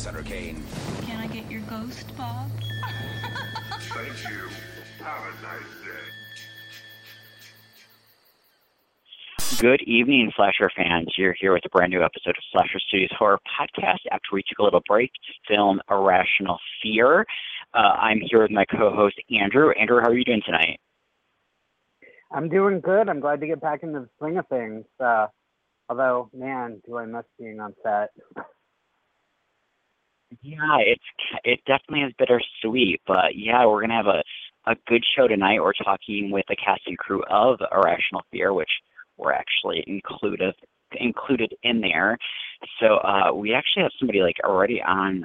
Sutter Kane. Can I get your ghost, Bob? Thank you. Have a nice day. Good evening, Slasher fans. You're here with a brand new episode of Slasher Studios Horror Podcast after we took a little break to film Irrational Fear. Uh, I'm here with my co host, Andrew. Andrew, how are you doing tonight? I'm doing good. I'm glad to get back into the swing of things. Uh, although, man, do I miss being on set. Yeah, it's it definitely is bittersweet, but yeah, we're gonna have a a good show tonight. We're talking with the cast and crew of Irrational Fear, which were actually included included in there. So uh, we actually have somebody like already on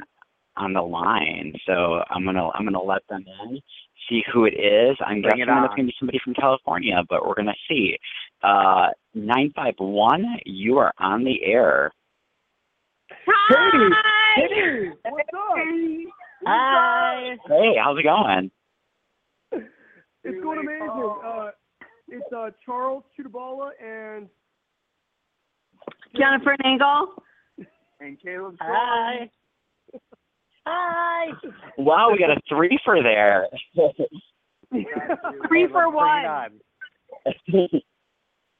on the line. So I'm gonna I'm gonna let them in, see who it is. I'm Bring guessing it it's gonna be somebody from California, but we're gonna see. Uh, nine five one, you are on the air. Katie! What's up? Hi! Hey, how's it going? It's going amazing. Uh, it's uh, Charles Chudabala and Jennifer Nangle. And Caleb Hi. Hi! Wow, we got a three for there. Three for one. I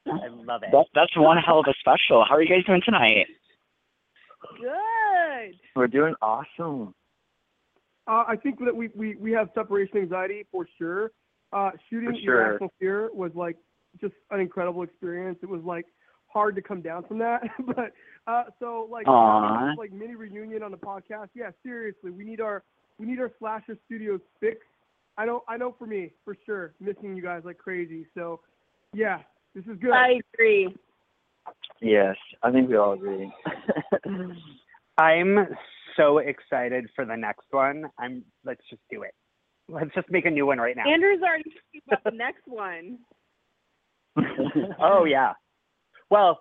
love it. That, that's one hell of a special. How are you guys doing tonight? Good. We're doing awesome. uh, I think that we, we, we have separation anxiety for sure. Uh, shooting For sure. Irrational Fear was like just an incredible experience. It was like hard to come down from that, but uh, so like Aw. like mini reunion on the podcast. Yeah, seriously, we need our we need our slasher studios fix. I know I know for me for sure missing you guys like crazy. So yeah, this is good. I agree. Yes, I think we all agree. I'm so excited for the next one. I'm. Let's just do it. Let's just make a new one right now. Andrew's already talking about the next one. oh yeah. Well,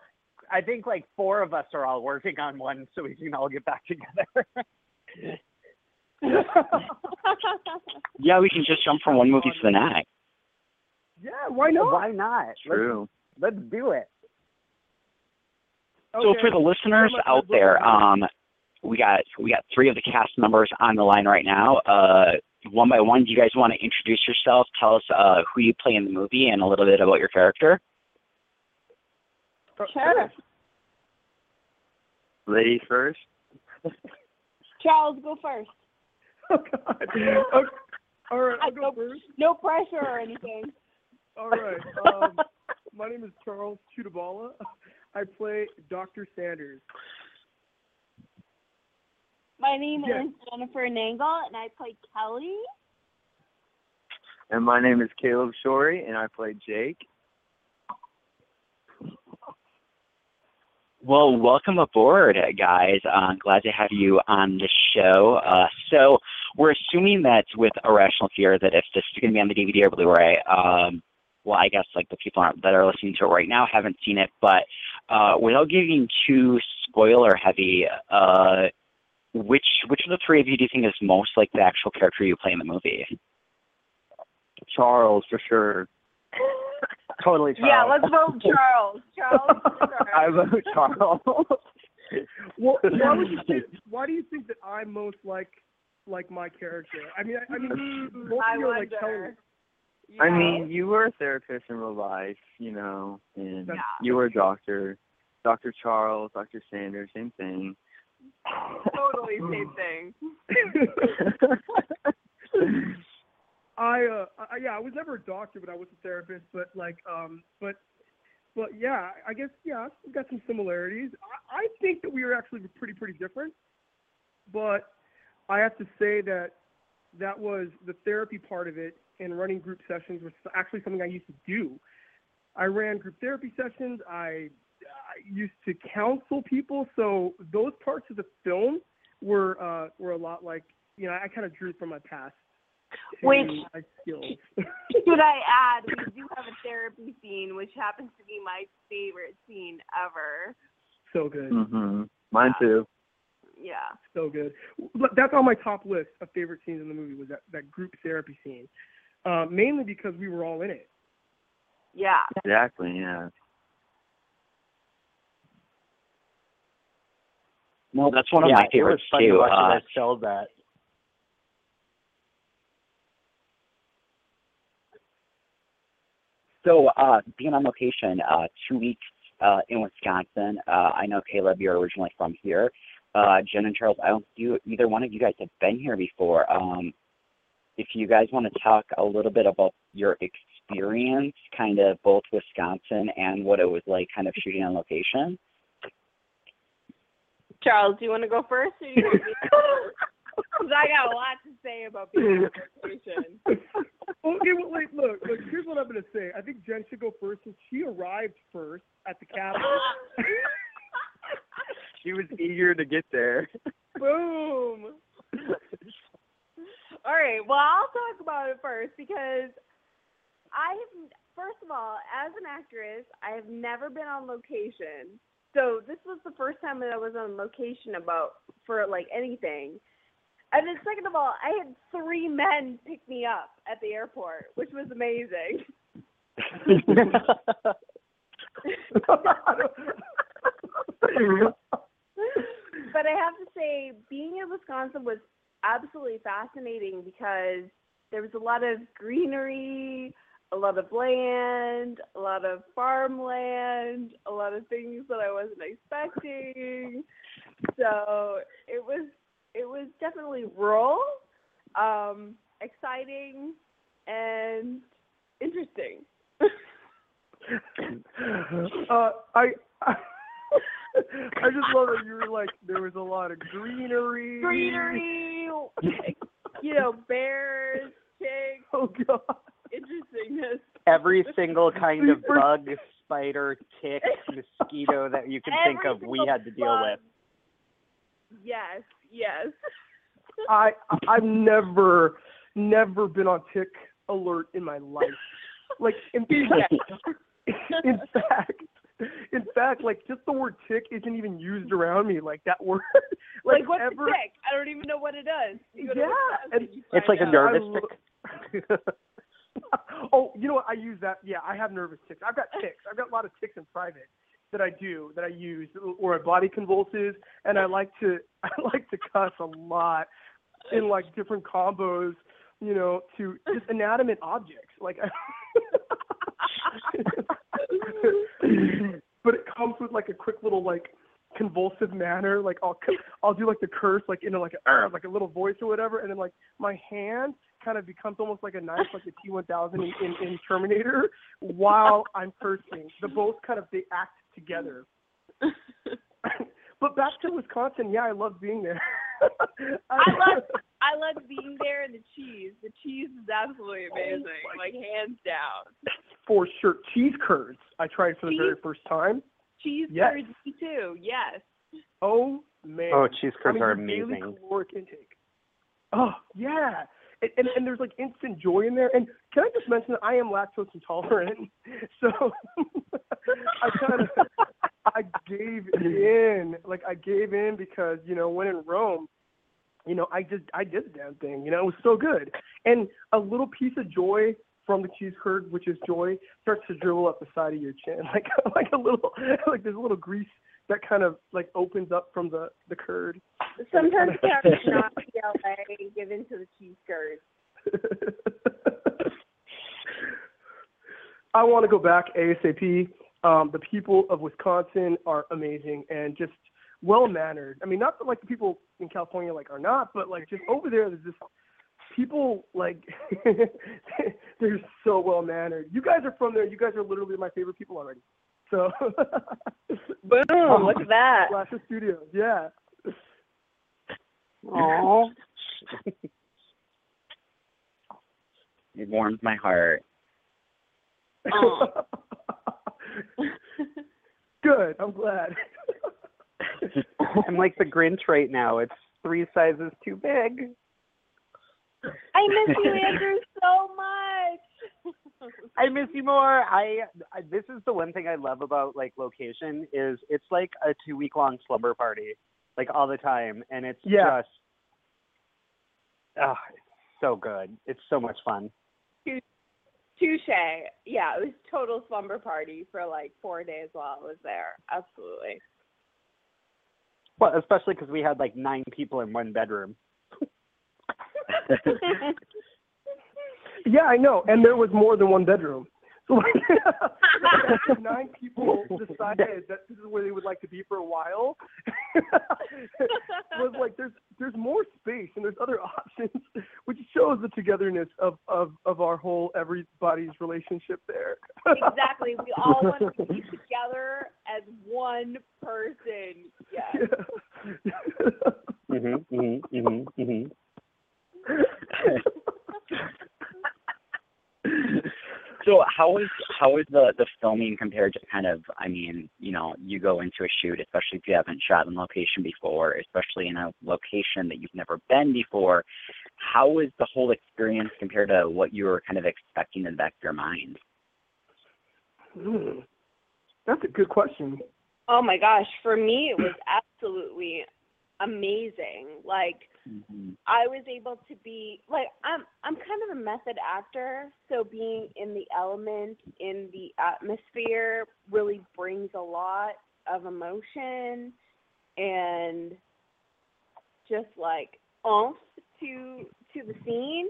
I think like four of us are all working on one, so we can all get back together. Yeah, we can just jump from one movie to the next. yeah, why not? Why not? Let's, let's do it. So Okay. for the listeners out there, um, we got we got three of the cast members on the line right now. Uh, one by one, do you guys want to introduce yourself? Tell us uh, who you play in the movie and a little bit about your character. Sure. Ladies first. Charles, go first. Oh God. Okay. All right, I'll go No- first. No pressure or anything. All right. Um, my name is Charles Chudabala. I play Dr. Sanders. My name Yes. is Jennifer Nangle, and I play Kelly. And my name is Caleb Shorey, and I play Jake. Well, welcome aboard, guys. Uh, glad to have you on the show. Uh, so, we're assuming that with Irrational Fear, that if this is going to be on the DVD or Blu-ray, um, well, I guess like the people aren't, that are listening to it right now haven't seen it, but uh, without getting too spoiler heavy, uh, which which of the three of you do you think is most like the actual character you play in the movie? Charles for sure. totally Charles. Yeah, let's vote Charles. Charles. for I vote Charles. Well, why would you say, why do you think that I'm most like like my character? I mean, I, I mean, mm, both I of you are like wonder. telling. I mean, you were a therapist in real life, you know, and Yeah. you were a doctor. Dr. Charles, Dr. Sanders, same thing. Totally same thing. I, uh, I, yeah, I was never a doctor, but I was a therapist. But like, um, but, but yeah, I guess yeah, we've got some similarities. I, I think that we are actually pretty, pretty different. But I have to say that that was the therapy part of it, and running group sessions was actually something I used to do. I ran group therapy sessions. I, I used to counsel people. So those parts of the film were uh, were a lot like you know I kind of drew from my past. Which- my skills. Should I add, we do have a therapy scene, which happens to be my favorite scene ever. so good, Mm-hmm. Mine too. Yeah. so good. That's on my top list of favorite scenes in the movie was that that group therapy scene, uh, mainly because we were all in it. Yeah. Exactly. Yeah. No, that's one of yeah, my it was favorites to too. watch Uh, you guys sell that. So, uh, being on location, uh, two weeks uh, in Wisconsin. Uh, I know Caleb, you're originally from here. Uh, Jen and Charles, I don't you either one of you guys have been here before. Um, if you guys want to talk a little bit about your experience, kind of both Wisconsin and what it was like, kind of shooting on location. Charles, do you want to go first, or do you want me to? Because I got a lot to say about being on vacation. okay, well, wait, look, look. Here's what I'm gonna say. I think Jen should go first since she arrived first at the cabin. She was eager to get there. Boom. All right. Well, I'll talk about it first because I have, first of all, as an actress, I have never been on location. So this was the first time that I was on location about for like anything. And then second of all, I had three men pick me up at the airport, which was amazing. but I have to say, being in Wisconsin was absolutely fascinating because there was a lot of greenery, a lot of land, a lot of farmland, a lot of things that I wasn't expecting. So it was it was definitely rural, um, exciting, and interesting. uh, I, I I just love that you were like there was a lot of greenery. Greenery, you know, bears, pigs, Oh god. Interestingness. Every single kind of bug, spider, tick, mosquito that you can think of, we had to deal bug. with. Yes, yes. I I've never never been on tick alert in my life. Like in fact, in fact, in fact, like just the word tick isn't even used around me. Like that word, like, like, what's ever. a tick? I don't even know what it does. You go to Yeah, Wisconsin, and you It's find like a nervous tick. oh, you know what? I use that. Yeah, I have nervous ticks. I've got ticks. I've got a lot of ticks in private that I do that I use, or my body convulses, and I like to I like to cuss a lot in like different combos, you know, to just inanimate objects. Like, but it comes with like a quick little like convulsive manner. Like I'll I'll do like the curse like in a, like a like a little voice or whatever, and then like my hand kind of becomes almost like a knife, like the T1000 in, in, in Terminator, while I'm cursing. The both kind of they act together. but back to Wisconsin, yeah, I love being there. I love I love being there and the cheese. The cheese is absolutely oh amazing, like hands down. for sure cheese curds. I tried for the very first time. Cheese Yes. curds me too. Yes. Oh man! Oh, cheese curds I mean, are your daily amazing. caloric intake. Oh yeah, and, and and there's like instant joy in there. And can I just mention that I am lactose intolerant, so I kind of I gave in. Like I gave in because you know when in Rome, you know I just I did the damn thing. You know it was so good, and a little piece of joy from the cheese curd, which is joy, starts to dribble up the side of your chin, like like a little like there's a little grease that kind of like opens up from the the curd. Sometimes you have to not PLA and give in to the cheese curds. I want to go back ASAP. Um, the people of Wisconsin are amazing and just well mannered. I mean, not that like the people in California like are not, but like just over there, there's just people like they're so well mannered. You guys are from there. You guys are literally my favorite people already. So Boom! Look at that. Slasher Studios, yeah. Aww. It warms my heart. Good. I'm glad. I'm like the Grinch right now. It's three sizes too big. I miss you, Andrew, so much. I miss you more. I, I this is the one thing I love about like location is it's like a two week long slumber party, like all the time, and it's Yeah. just ah, it's so good. It's so much fun. Touche. Yeah, it was total slumber party for like four days while I was there. Absolutely. Well, especially because we had like nine people in one bedroom. yeah, I know. And there was more than one bedroom. So like, nine people decided that this is where they would like to be for a while. was like there's there's more space and there's other options, which shows the togetherness of of of our whole everybody's relationship there. exactly. We all want to be together as one person. Yes. Mhm. Mhm. Mhm. Mhm. So how is how is the the filming compared to kind of I mean you know you go into a shoot especially if you haven't shot in location before especially in a location that you've never been before how is the whole experience compared to what you were kind of expecting in the back of your mind Hmm. That's a good question. Oh my gosh, for me it was absolutely amazing. Like mm-hmm. I was able to be like I'm I'm kind of a method actor, so being in the element, in the atmosphere really brings a lot of emotion and just like oomph to to the scene.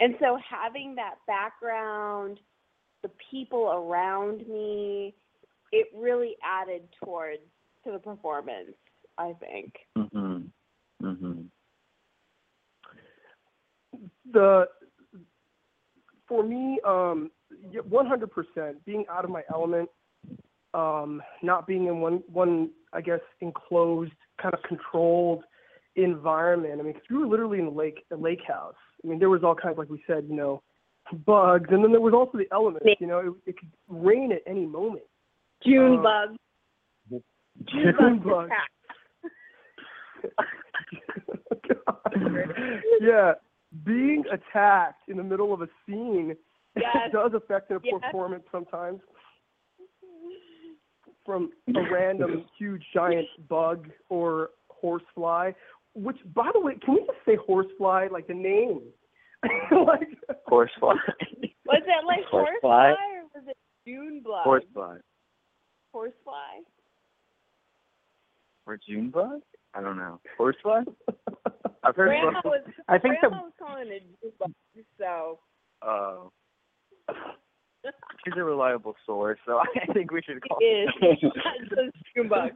And so having that background, the people around me, it really added towards to the performance, I think. mhm mhm the for me, um, one hundred percent being out of my element, um, not being in one one I guess enclosed kind of controlled environment. I mean, 'cause we were literally in a lake a lake house. I mean, there was all kinds like we said, you know, bugs, and then there was also the elements. You know, it, it could rain at any moment. June Uh, bugs. June bugs bugs. Attack. yeah, being attacked in the middle of a scene Yes. does affect a Yes. performance sometimes. From a random huge giant bug or horsefly, which, by the way, can we just say horsefly like the name? like horsefly Was it like Horsefly? horsefly or was it June bug? horsefly Horsefly? or June bug I don't know horsefly I've heard Grandma was I think the- Grandma was calling it June bug, so oh she's a reliable source so I think we should call it is. It's June bug.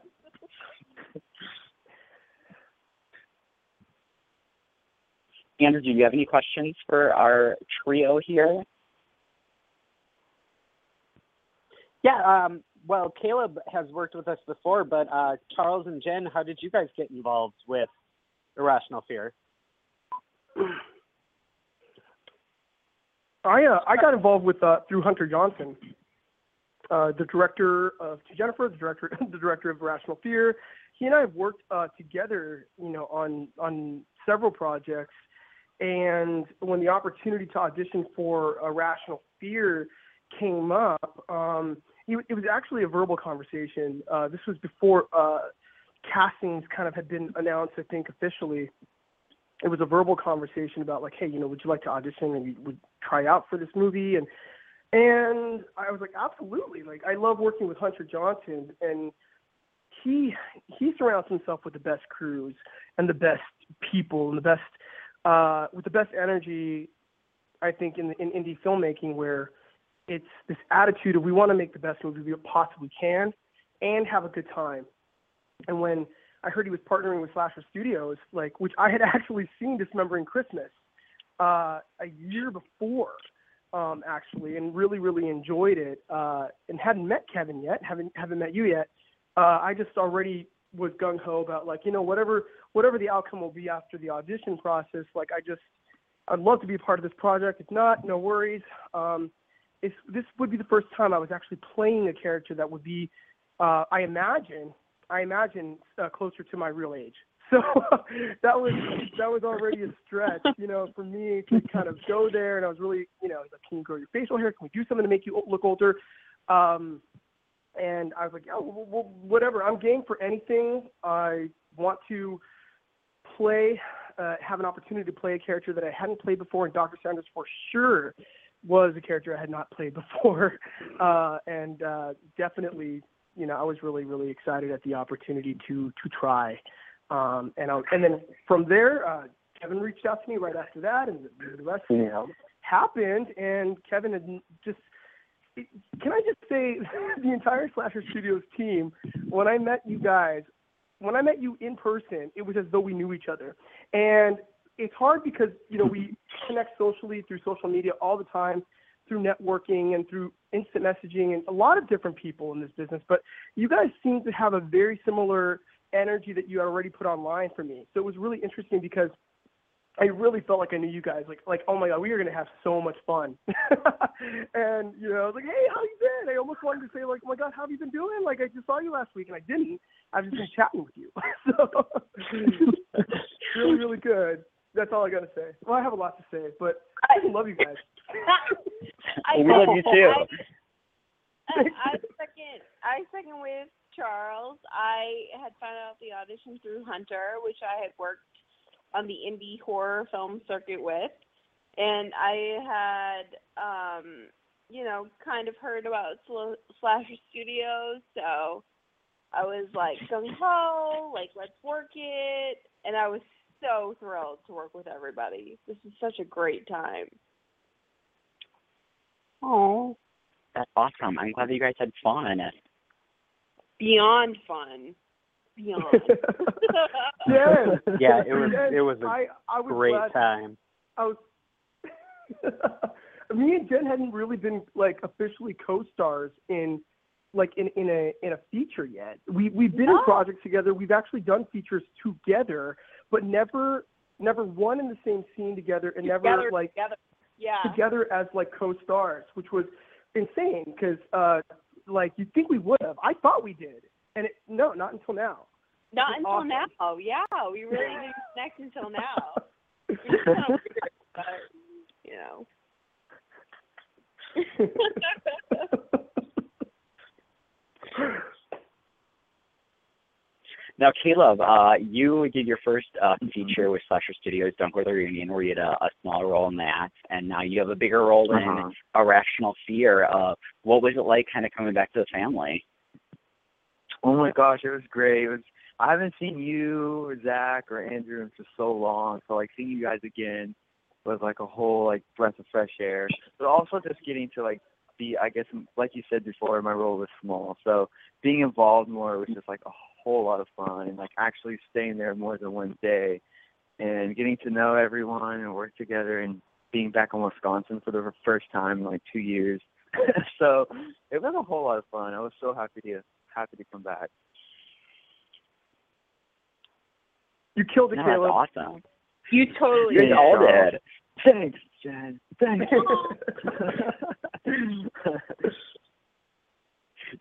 Andrew, do you have any questions for our trio here? Yeah. Um. Well, Caleb has worked with us before, but uh, Charles and Jen, how did you guys get involved with Irrational Fear? I uh, I got involved with uh, through Hunter Johnson, uh, the director of Jennifer, the director the director of Rational Fear. He and I have worked uh, together, you know, on on several projects. And when the opportunity to audition for Irrational Fear came up, um, it, it was actually a verbal conversation. Uh, this was before uh, castings kind of had been announced, I think, officially it was a verbal conversation about like, hey, you know, would you like to audition and you would try out for this movie? And and I was like, absolutely. Like, I love working with Hunter Johnson, and he he surrounds himself with the best crews and the best people and the best uh, with the best energy. I think in in indie filmmaking where it's this attitude of we want to make the best movie we possibly can and have a good time. And when I heard he was partnering with Slasher Studios, like which I had actually seen Dismembering Christmas uh, a year before, um, actually, and really, really enjoyed it. Uh, and hadn't met Kevin yet, haven't haven't met you yet. Uh, I just already was gung ho about like you know whatever whatever the outcome will be after the audition process. Like I just I'd love to be a part of this project. If not, no worries. Um, it's, this would be the first time I was actually playing a character that would be, uh, I imagine, I imagine uh, closer to my real age. So that was that was already a stretch, you know, for me to kind of go there. And I was really, you know, like, can you grow your facial hair? Can we do something to make you look older? Um, and I was like, oh, well, whatever. I'm game for anything. I want to play, uh, have an opportunity to play a character that I hadn't played before. And Dr. Sanders, for sure, was a character I had not played before, uh, and uh, definitely, you know, I was really, really excited at the opportunity to to try. Um, and I, and then from there, uh, Kevin reached out to me right after that, and the, the rest Yeah. happened. And Kevin had just. Can I just say, the entire Slasher Studios team, when I met you guys, when I met you in person, it was as though we knew each other. And it's hard because you know we connect socially through social media all the time through networking and through instant messaging and a lot of different people in this business but you guys seem to have a very similar energy that you already put online for me so it was really interesting because I really felt like I knew you guys. Like, like, oh my god, we are gonna have so much fun. and you know, I was like, hey, how you been? I almost wanted to say like, oh my god, how have you been doing? Like, I just saw you last week, and I didn't. I've just been chatting with you. so, really, really good. That's all I gotta say. Well, I have a lot to say, but I love you guys. I we love you too. I, I second. I second with Charles. I had found out the audition through Hunter, which I had worked on the indie horror film circuit with, and I had, um, you know, kind of heard about Sl- Slasher Studios, so I was like gung ho, like let's work it, and I was so thrilled to work with everybody. This is such a great time. Oh, that's awesome. I'm glad that you guys had fun. Beyond fun. Beyond. yeah. Yeah, it was Yes, it was a I, I was great glad- time. I was. Me and Jen hadn't really been like officially co-stars in like in in a in a feature yet. We we've been in projects together. We've actually done features together, but never never one in the same scene together and never like together. Yeah. together as like co-stars, which was insane because uh like you think we would have. I thought we did, and it, no, not until now. Not until awesome. now. Yeah, we really didn't connect until now. Kind of weird, but you know. Now, Caleb, uh, you did your first uh, feature with Slasher Studios, Don't Go to the Reunion, where you had a, a small role in that, and now you have a bigger role Uh-huh. in Irrational Fear. Uh, what was it like kind of coming back to the family? Oh my gosh, it was great. It was I haven't seen you or Zach or Andrew in for so long, so like seeing you guys again was like a whole like breath of fresh air. But also just getting to like be I guess like you said before, my role was small. So being involved more was just like a whole lot of fun and like actually staying there more than one day and getting to know everyone and work together and being back in Wisconsin for the first time in like two years. so it was a whole lot of fun. I was so happy to happy to come back. You killed it, No, that's Caleb. awesome. You totally You guys did. all Charles. did. Thanks, Jen. Thanks.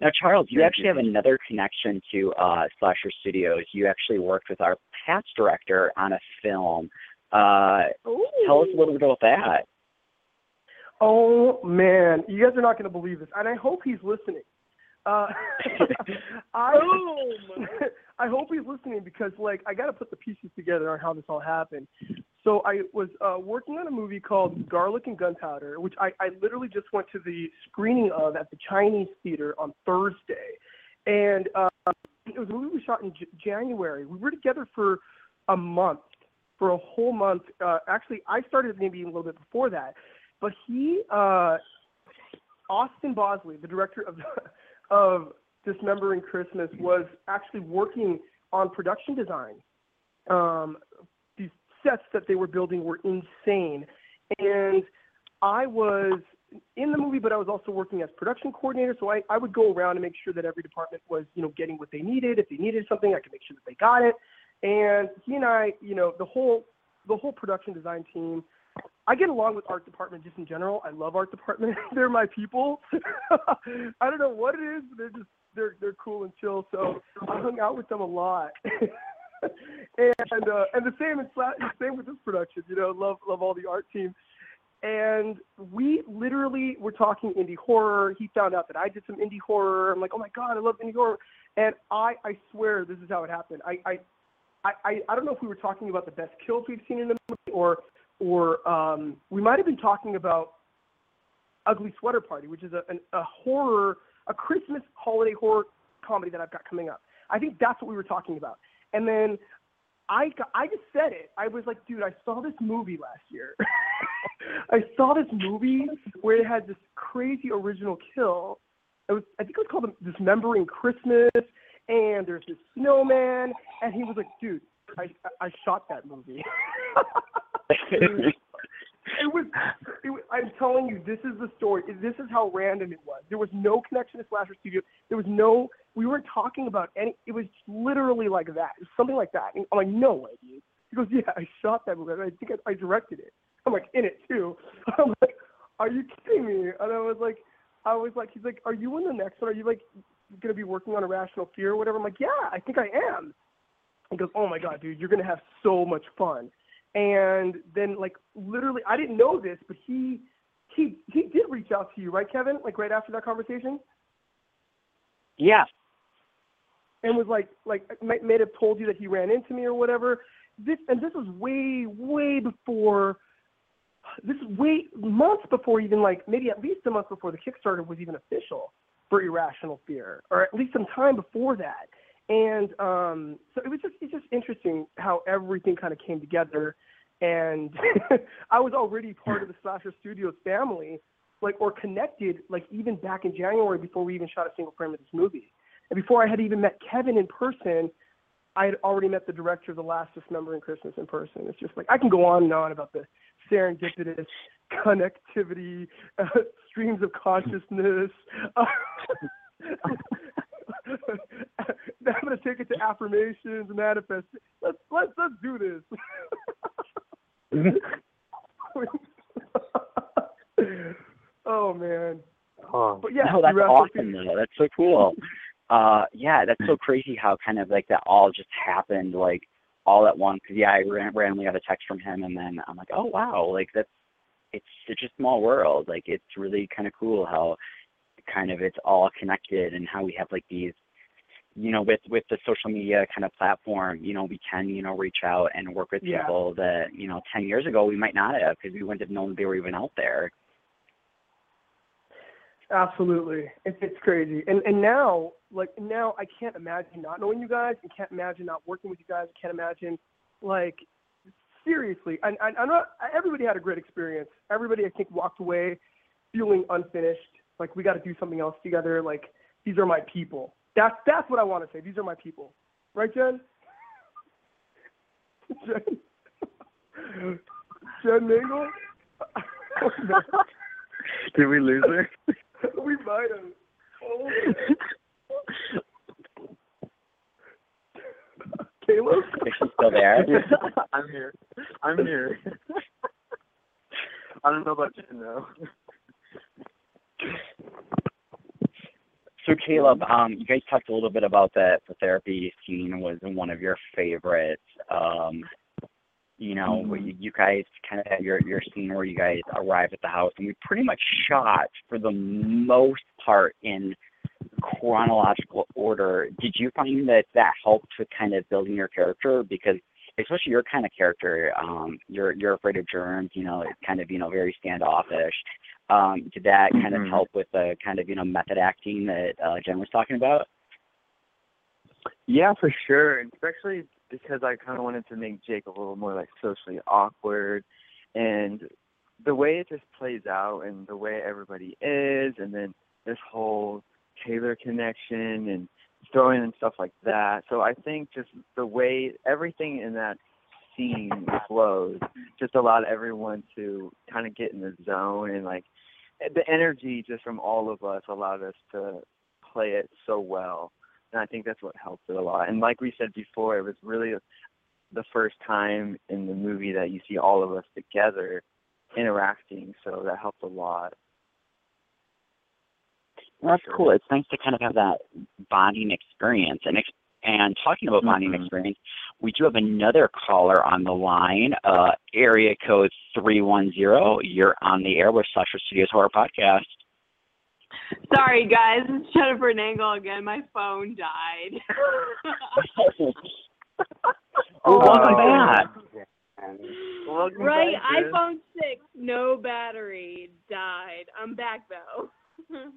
Now, Charles, you actually have another connection to uh, Slasher Studios. You actually worked with our past director on a film. Uh, tell us a little bit about that. Oh man, you guys are not going to believe this, and I hope he's listening. Uh, I I hope he's listening because like I got to put the pieces together on how this all happened. So I was uh, working on a movie called Garlic and Gunpowder, which I, I literally just went to the screening of at the Chinese Theater on Thursday, and uh, it was a movie we shot in J- January. We were together for a month, for a whole month. Uh, actually, I started maybe a little bit before that, but he, uh, Austin Bosley, the director of of Dismembering Christmas, was actually working on production design. Um, sets that they were building were insane, and I was in the movie, but I was also working as production coordinator. So I, I would go around and make sure that every department was, you know, getting what they needed. If they needed something, I could make sure that they got it. And he and I, you know, the whole the whole production design team. I get along with art department just in general. I love art department. they're my people. I don't know what it is, but they're just they're they're cool and chill. So I hung out with them a lot. and uh, and the same Sla- same with this production. You know, love love all the art team. And we literally were talking indie horror. He found out that I did some indie horror. I'm like, oh my god, I love indie horror. And I I swear this is how it happened. I I I, I don't know if we were talking about the best kills we've seen in the movie or or um, we might have been talking about Ugly Sweater Party, which is a, an, a horror, a Christmas holiday horror comedy that I've got coming up. I think that's what we were talking about. And then I got, I just said it. I was like, dude, I saw this movie last year. I saw this movie where it had this crazy original kill. It was, I think it was called Dismembering Christmas, and there's this snowman, and he was like, dude, I I shot that movie. it was, it was. I'm telling you, this is the story. This is how random it was. There was no connection to Slasher Studio. There was no. We weren't talking about any. It was literally like that. Something like that. And I'm like, no way, dude. He goes, yeah, I shot that movie. I think I, I directed it. I'm like, in it too. I'm like, are you kidding me? And I was like, I was like, he's like, are you in the next one? Are you like gonna be working on Irrational Fear or whatever? I'm like, yeah, I think I am. He goes, oh my god, dude, you're gonna have so much fun. And then like literally, I didn't know this, but he he he did reach out to you, right, Kevin? Like right after that conversation. Yeah. And was like like may, may have told you that he ran into me or whatever. This and this was way way before. This is way months before even like maybe at least a month before the Kickstarter was even official for Irrational Fear, or at least some time before that. And um, so it was just it's just interesting how everything kind of came together. And I was already part of the Slasher Studios family, like or connected, like even back in January before we even shot a single frame of this movie, and before I had even met Kevin in person. I had already met the director of The Last Dismembering Christmas in person. It's just like I can go on and on about the serendipitous connectivity, uh, streams of consciousness. Uh, I'm gonna take it to affirmations, and manifest. Let's let's let's do this. oh man. Oh, But yeah, no, that's awesome though. That's so cool. Uh, yeah, that's so crazy how kind of like that all just happened like all at once. Cause yeah, I ran, randomly got a text from him, and then I'm like, oh wow, like that's it's such a small world. Like it's really kind of cool how kind of it's all connected and how we have like these you know with with the social media kind of platform you know we can you know reach out and work with Yeah. people that you know 10 years ago we might not have because we wouldn't have known they were even out there Absolutely, it's it's crazy. And and now, like now, I can't imagine not knowing you guys. I can't imagine not working with you guys. I can't imagine, like, seriously. And and I'm not. Everybody had a great experience. Everybody, I think, walked away feeling unfinished. Like we got to do something else together. Like these are my people. That's that's what I want to say. These are my people. Right, Jen? Jen. Jen Mingle. Did we lose her? we might have. Oh. Caleb? Is she still there? I'm here. I'm here. I don't know about Jen though. So Caleb, um, you guys talked a little bit about that the therapy scene was one of your favorites. Um, you know, where you, you guys kind of had your your scene where you guys arrive at the house, and we pretty much shot for the most part in chronological order. Did you find that that helped with kind of building your character? Because especially your kind of character, um, you're you're afraid of germs. You know, it's kind of you know very standoffish. Um, did that kind of Mhm. help with the kind of you know method acting that uh, Jen was talking about? Yeah, for sure, especially because I kind of wanted to make Jake a little more like socially awkward, and the way it just plays out, and the way everybody is, and then this whole Taylor connection and throwing and stuff like that. So I think just the way everything in that scene flows. Just allowed everyone to kind of get in the zone and like the energy just from all of us allowed us to play it so well. And I think that's what helped it a lot. And like we said before, it was really the first time in the movie that you see all of us together interacting, so that helped a lot. That's cool. It's nice to kind of have that bonding experience. And and talking about bonding Mhm. experience, we do have another caller on the line. Uh, area code three one zero. You're on the air with Slasher Studios Horror Podcast. Sorry, guys. It's Jennifer Nangle again. My phone died. Well, welcome Oh. back. Welcome right, back, iPhone 6, no battery, died. I'm back though.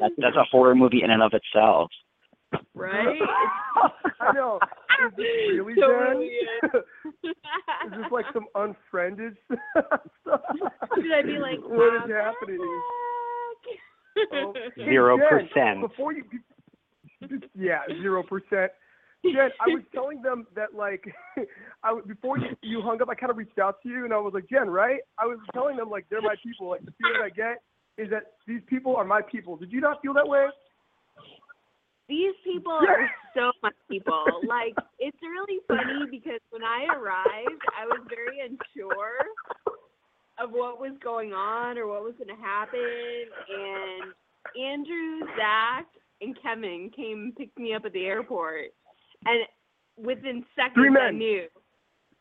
That, that's a horror movie in and of itself. Right? I know. Is this really Totally Jen? is this like some unfriended stuff? Should I be like, what is happening? Oh, hey, Zero Jen, percent. Before you, yeah, zero percent. Jen, I was telling them that like, I was- before you, you hung up, I kind of reached out to you and I was like, Jen, right? I was telling them like they're my people. Like the feeling I get is that these people are my people. Did you not feel that way? These people are so much people. Like, it's really funny because when I arrived, I was very unsure of what was going on or what was going to happen. And Andrew, Zach, and Kevin came and picked me up at the airport. And within seconds, I knew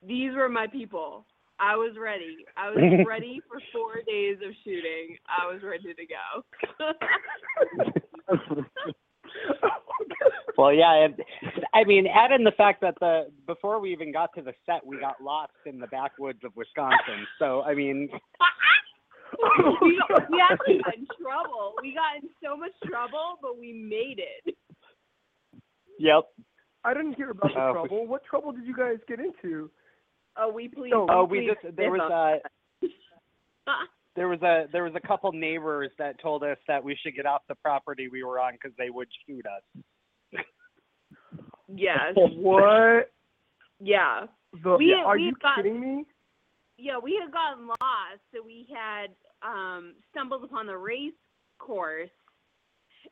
these were my people. I was ready. I was ready for four days of shooting. I was ready to go. Well, yeah. And, I mean, add in the fact that the before we even got to the set, we got lost in the backwoods of Wisconsin. So, I mean, we, we actually got in trouble. We got in so much trouble, but we made it. yep. I didn't hear about the Oh. trouble. What trouble did you guys get into? Oh, we please. Oh, we please just there was uh, a a. there was a there was a couple neighbors that told us that we should get off the property we were on because they would shoot us. yes. What? Yeah. The, We- are we you got- kidding me? Yeah, we had gotten lost, so we had um stumbled upon the race course,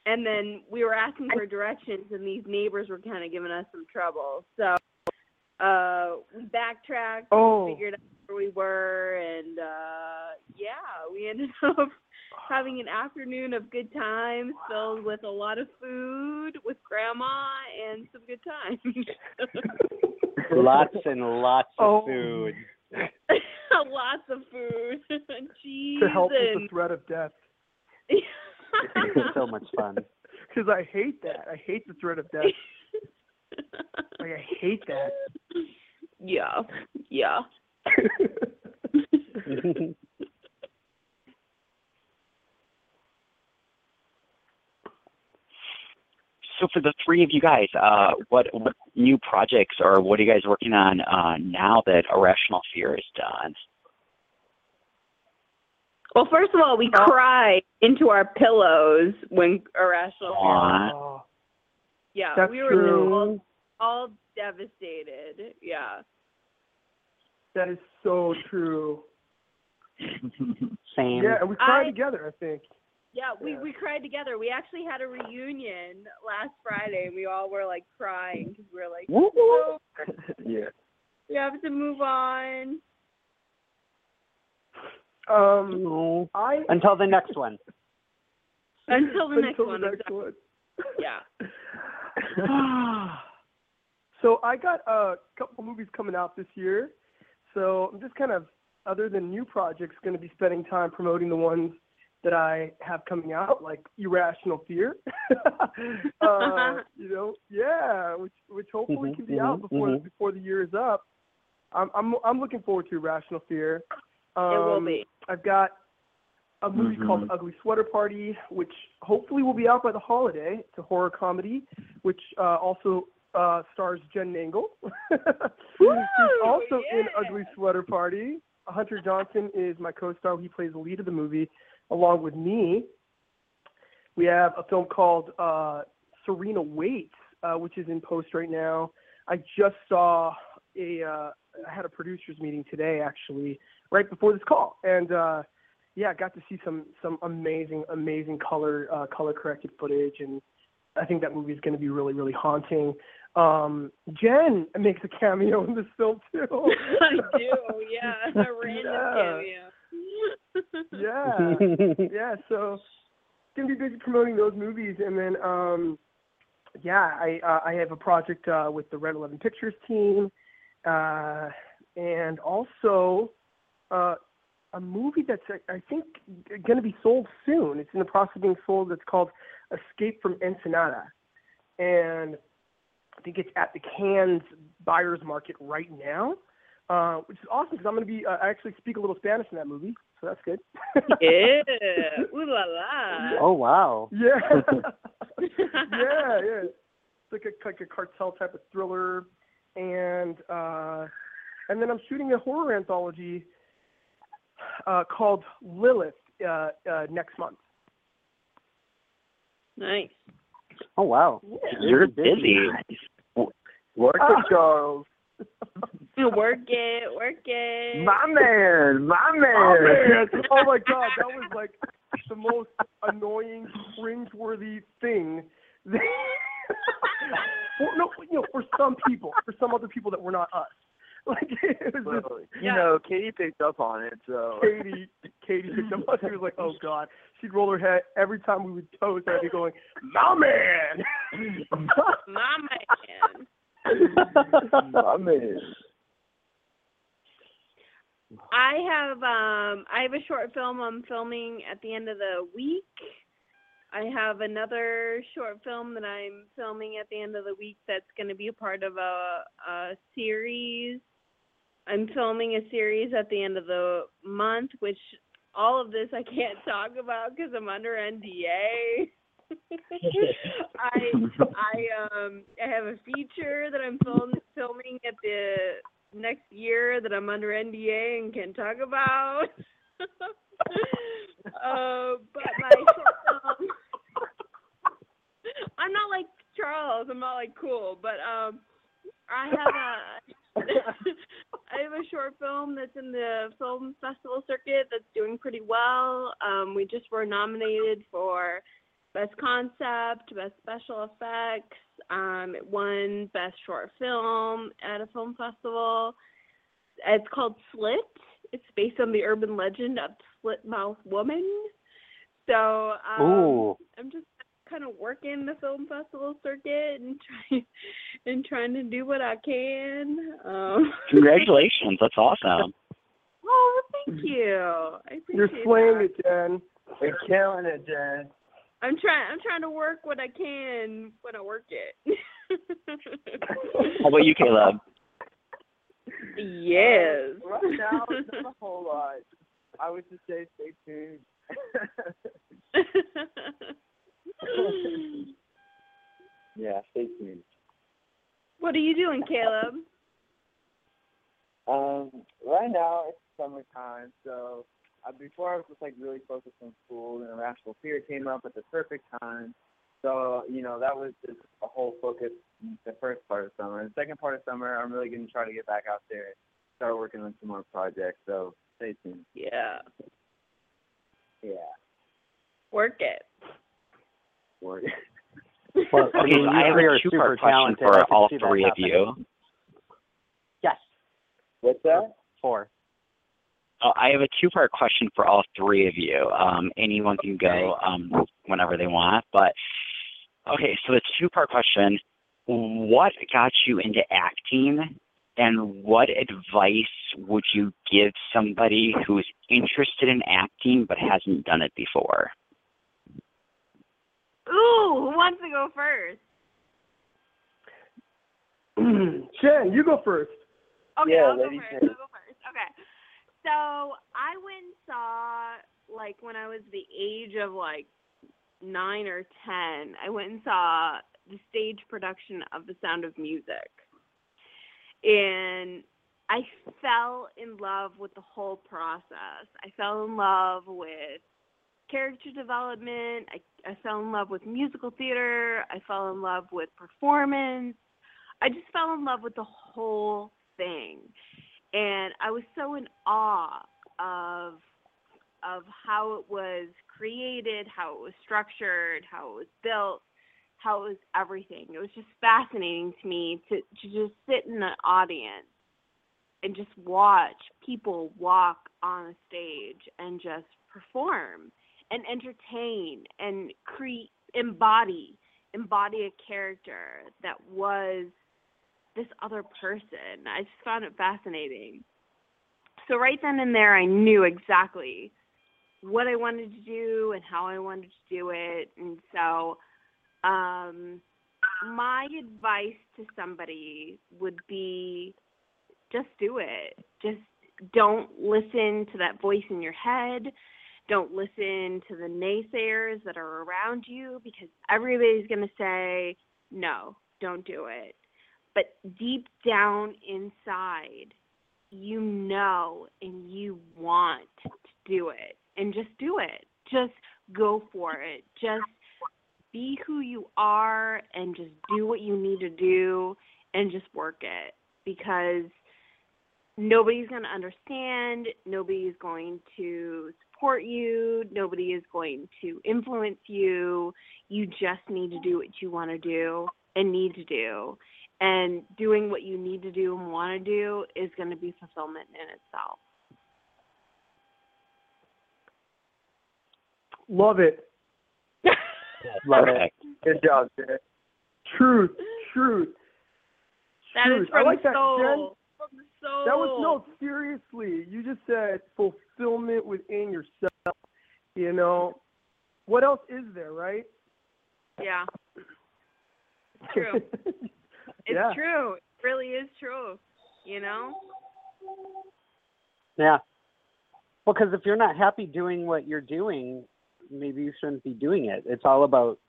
and then we were asking for directions, and these neighbors were kind of giving us some trouble. So uh we backtracked, Oh. we figured out where we were, and uh yeah, we ended up having an afternoon of good times filled with a lot of food with grandma and some good times. Lots and lots of Oh. food. Lots of food, cheese, To help with the threat of death. so much fun. Because I hate that. I hate the threat of death. like I hate that. yeah, yeah. So for the three of you guys, uh, what what new projects or what are you guys working on uh, now that Irrational Fear is done? Well, first of all, we cried into our pillows when irrational. Fear- Aw. Oh, Yeah, That's we were all, all devastated. Yeah. That is so true. Same. Yeah, and we cried I- together. I think. Yeah, we, Yeah. we cried together. We actually had a reunion last Friday, and we all were like crying because we were like, "Oh, yeah. we have to move on. Um, No. I Until the next one. Until the next until one. the next exactly. one. Yeah. so I got a couple movies coming out this year. So I'm just kind of, other than new projects, going to be spending time promoting the ones that I have coming out, like Irrational Fear. uh, you know, yeah, which which hopefully Mhm, can be out mhm, before mhm. before the year is up. I'm I'm I'm looking forward to Irrational Fear. Um, it will be. I've got a movie Mhm. called Ugly Sweater Party, which hopefully will be out by the holiday. It's a horror comedy, which uh, also uh, stars Jen Nangle. She's also in. Ugly Sweater Party. Hunter Johnson is my co-star. He plays the lead of the movie along with me. We have a film called uh, Serena Waits, uh, which is in post right now. I just saw a uh, I had a producers meeting today actually, right before this call, and uh, yeah, I got to see some some amazing amazing color uh, color corrected footage, and I think that movie is going to be really really haunting. Um, Jen makes a cameo in this film too. I do, yeah, a random Yeah. cameo. yeah, yeah. So gonna be busy promoting those movies, and then um, yeah, I uh, I have a project uh, with the Red Eleven Pictures team, uh, and also uh, a movie that's I I think going to be sold soon. It's in the process of being sold. It's called Escape from Ensenada, and I think it's at the Cannes buyers market right now, uh, which is awesome because I'm going to be uh, I actually speak a little Spanish in that movie, so that's good. yeah, ooh la la. Oh wow. Yeah. yeah, yeah. It's like a like a cartel type of thriller, and uh, and then I'm shooting a horror anthology uh, called Lilith uh, uh, next month. Nice. Oh wow. You're busy. Work Ah. with Charles. Work it, work it. My man, my Oh, man. man. oh my god, that was like the most annoying, cringe-worthy thing. for, no, you know, for some people, for some other people that were not us. Like it was just, Well, you know, Katie picked up on it, so Katie, Katie picked up on it. She was like, "Oh God!" She'd roll her head every time we would toast. I'd be going, "My man." My man. my man. I have um I have a short film I'm filming at the end of the week. I have another short film that I'm filming at the end of the week that's going to be a part of a a series. I'm filming a series at the end of the month which all of this I can't talk about cuz I'm under NDA. I I um I have a feature that I'm film, filming at the next year that I'm under NDA and can talk about. uh, but my film, I'm not like Charles. I'm not like cool, but um, I have a I have a short film that's in the film festival circuit that's doing pretty well. Um, we just were nominated for best concept, best special effects. Um, it won best short film at a film festival. It's called Slit. It's based on the urban legend of Slit Mouth Woman. So um, I'm just kind of working the film festival circuit and trying and trying to do what I can. Um, Congratulations. That's awesome. oh, thank you. I appreciate You're that. slaying it, Jen. You're killing it, Jen. I'm trying. I'm trying to work what I can when I work it. How about you, Caleb? yes. Right now, not a whole lot. I would just say stay tuned. yeah, stay tuned. what are you doing, Caleb? Um, right now it's summertime, so uh, before I was just like really focused on school, and Irrational Fear came up at the perfect time. So you know that was just a whole focus the first part of summer. The second part of summer, I'm really going to try to get back out there, and start working on some more projects. So stay tuned. Yeah. Yeah. Work it. Work. Well, I Okay, mean, so I have a two-part super question for all three of you. Yes. What's that? Four. Oh, I have a two-part question for all three of you. Um, anyone can go um, whenever they want. But okay, so the two-part question: What got you into acting, and what advice would you give somebody who's interested in acting but hasn't done it before? Ooh, who wants to go first? Jen, you go first. Okay, Yeah, I'll go first. first. I'll go first. Okay. So I went and saw like when I was the age of like nine or ten, I went and saw the stage production of The Sound of Music. And I fell in love with the whole process. I fell in love with character development. I, I fell in love with musical theater. I fell in love with performance. I just fell in love with the whole thing. And I was so in awe of of how it was created, how it was structured, how it was built, how it was everything. It was just fascinating to me to, to just sit in an audience and just watch people walk on a stage and just perform and entertain and create embody embody a character that was this other person. I just found it fascinating. So right then and there I knew exactly what I wanted to do and how I wanted to do it. And so um my advice to somebody would be just do it. Just don't listen to that voice in your head. Don't listen to the naysayers that are around you because everybody's going to say, no, don't do it. But deep down inside, you know and you want to do it. And just do it. Just go for it. Just be who you are and just do what you need to do and just work it because nobody's going to understand, nobody's going to support you, nobody is going to influence you. You just need to do what you want to do and need to do. And doing what you need to do and want to do is going to be fulfillment in itself. Love it. Love it. Good job, Jen. Truth, truth. That is truth. from I like the that, soul. Jen. From the soul. That was no seriously. You just said fulfillment within yourself. You know, what else is there, right? Yeah. It's true. It's Yeah. true. It really is true. You know? Yeah. Well, because if you're not happy doing what you're doing, maybe you shouldn't be doing it. It's all about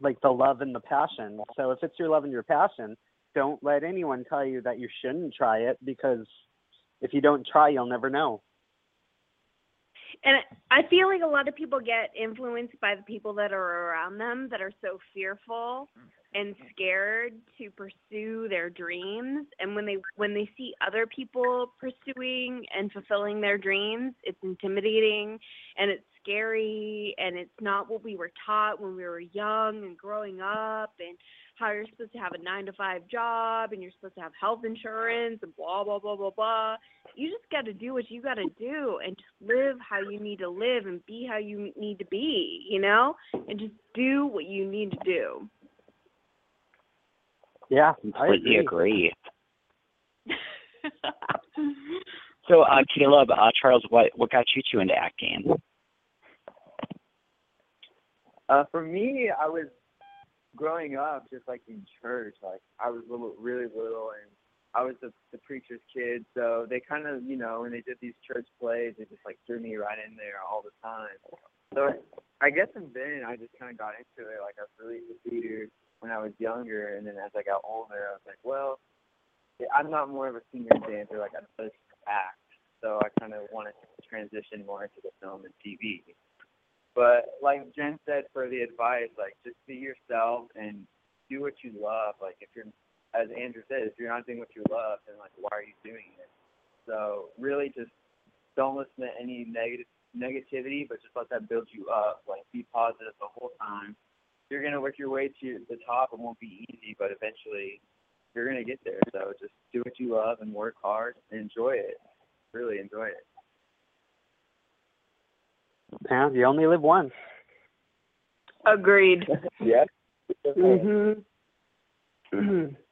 like the love and the passion. So if it's your love and your passion, don't let anyone tell you that you shouldn't try it because if you don't try, you'll never know. And I feel like a lot of people get influenced by the people that are around them that are so fearful and scared to pursue their dreams and when they when they see other people pursuing and fulfilling their dreams it's intimidating and it's scary and it's not what we were taught when we were young and growing up and how you're supposed to have a 9 to 5 job and you're supposed to have health insurance and blah blah blah blah blah you just got to do what you got to do and just live how you need to live and be how you need to be you know and just do what you need to do Yeah, I Completely agree. agree. So, uh, Caleb, uh, Charles, what what got you two into acting? Uh, for me, I was growing up just like in church. Like I was little, really little, and I was the the preacher's kid. So they kind of, you know, when they did these church plays, they just like threw me right in there all the time. So I guess from then I just kind of got into it. Like I was really into theater when I was younger, and then as I got older, I was like, well, I'm not more of a senior dancer. Like I just act. So I kind of wanted to transition more into the film and TV. But like Jen said, for the advice, like just be yourself and do what you love. Like if you're, as Andrew said, if you're not doing what you love, then like why are you doing it? So really, just don't listen to any negative negativity, but just let that build you up. Like be positive the whole time. You're gonna work your way to the top. It won't be easy, but eventually you're gonna get there. So just do what you love and work hard and enjoy it. Really enjoy it. Yeah, you only live once. agreed Yeah. Mhm. Mhm.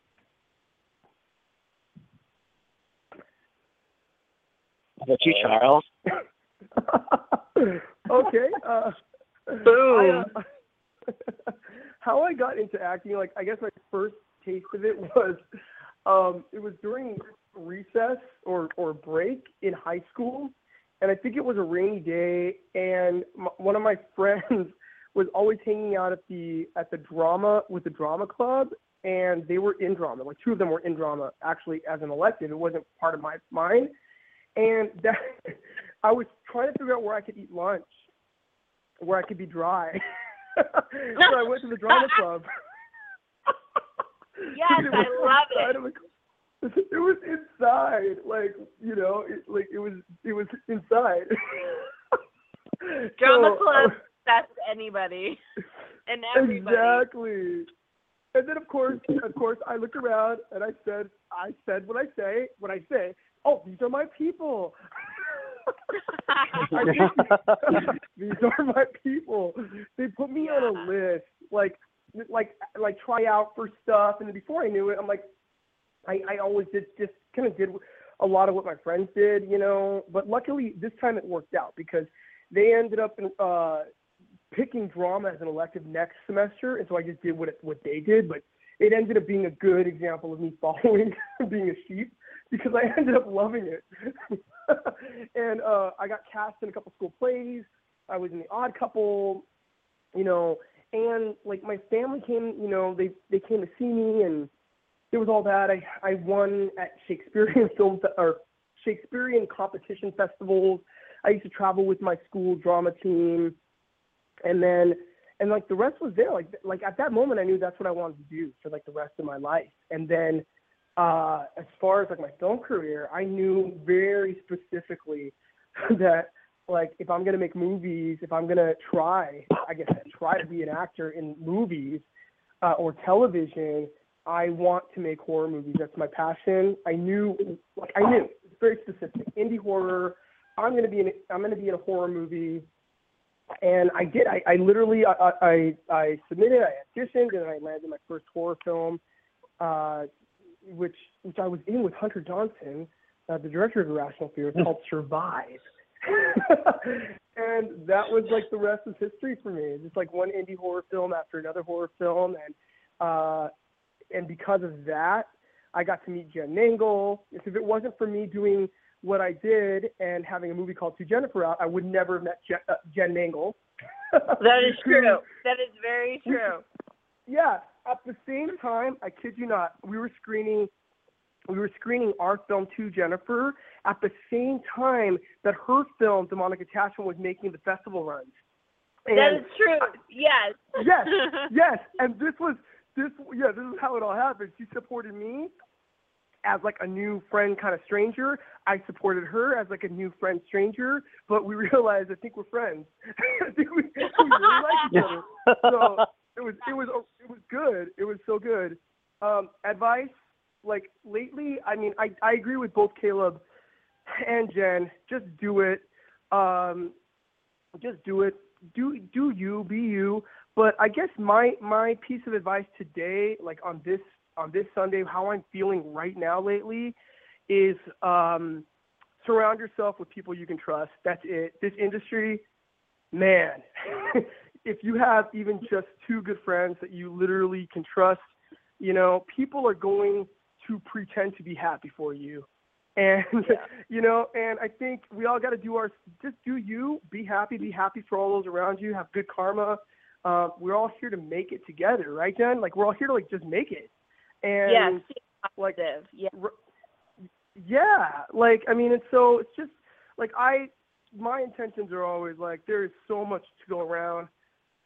How about you, Charles? okay. Uh, Boom. I, uh, how I got into acting, like I guess my first taste of it was, um, it was during recess or or break in high school, and I think it was a rainy day, and m- one of my friends was always hanging out at the at the drama with the drama club, and they were in drama. Like two of them were in drama actually as an elective. It wasn't part of my mine, and that I was trying to figure out where I could eat lunch, where I could be dry. so I went to the drama club. Yes, I love it. it was inside, like you know, it, like it was it was inside. Drama So, club. Uh, that's anybody and everybody. Exactly. And then of course, of course, I looked around and I said, I said what I say. What I say. Oh, these are my people. These are my people. They put me on a list, like, like, like try out for stuff. And then before I knew it, I'm like, I, I always did just kind of did a lot of what my friends did, you know. But luckily, this time it worked out because they ended up in, uh, picking drama as an elective next semester, and so I just did what it, what they did. But it ended up being a good example of me following being a sheep because I ended up loving it. and uh, I got cast in a couple school plays. I was in the Odd Couple, you know, and like my family came, you know, they they came to see me, and it was all that. I I won at Shakespearean film or Shakespearean competition festivals. I used to travel with my school drama team, and then and like the rest was there. Like like at that moment, I knew that's what I wanted to do for like the rest of my life. And then uh, as far as like my film career, I knew very specifically that like if I'm gonna make movies, if I'm gonna try, I guess try to be an actor in movies uh, or television, I want to make horror movies. That's my passion. I knew, like I knew, it's very specific. Indie horror. I'm gonna be in. I'm gonna be in a horror movie, and I did. I, I literally, I, I, I submitted. I auditioned, and I landed my first horror film, uh, which which I was in with Hunter Johnson, uh, the director of Irrational Fear. It's called Survive. and that was like the rest is history for me. Just like one indie horror film after another horror film, and uh, and because of that, I got to meet Jen Nangle. If it wasn't for me doing what I did and having a movie called To Jennifer out, I would never have met Jen, uh, Jen Nangle. That is true. That is very true. Yeah. At the same time, I kid you not, we were screening we were screening our film to Jennifer at the same time that her film, Demonic Attachment, was making the festival runs. that And- is true. Yes. yes, yes. And this was this yeah, this is how it all happened. She supported me as like a new friend kind of stranger. I supported her as like a new friend stranger, but we realized I think we're friends. I think we, we really like each other. So it was it was it was good. It was so good. Um, advice like lately, I mean, I I agree with both Caleb and Jen. Just do it. Um, just do it. Do do you be you. But I guess my my piece of advice today, like on this on this Sunday, how I'm feeling right now lately, is um, surround yourself with people you can trust. That's it. This industry, man, if you have even just two good friends that you literally can trust, you know, people are going to pretend to be happy for you. And you know, and I think we all got to do our just do you, be happy, be happy for all those around you, have good karma. Uh, we're all here to make it together, right, Jen? Like we're all here to like just make it. And Yes. like Yeah. r- yeah, like I mean, it's so it's just like I my intentions are always like there is so much to go around.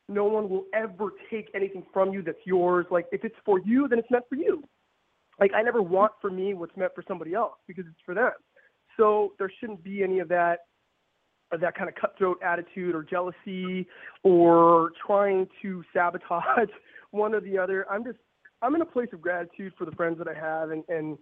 No one will ever take anything from you that's yours. Like if it's for you, then it's meant for you. Like I never want for me what's meant for somebody else because it's for them. So there shouldn't be any of that of that kind of cutthroat attitude or jealousy or trying to sabotage one or the other. I'm just I'm in a place of gratitude for the friends that I have and, and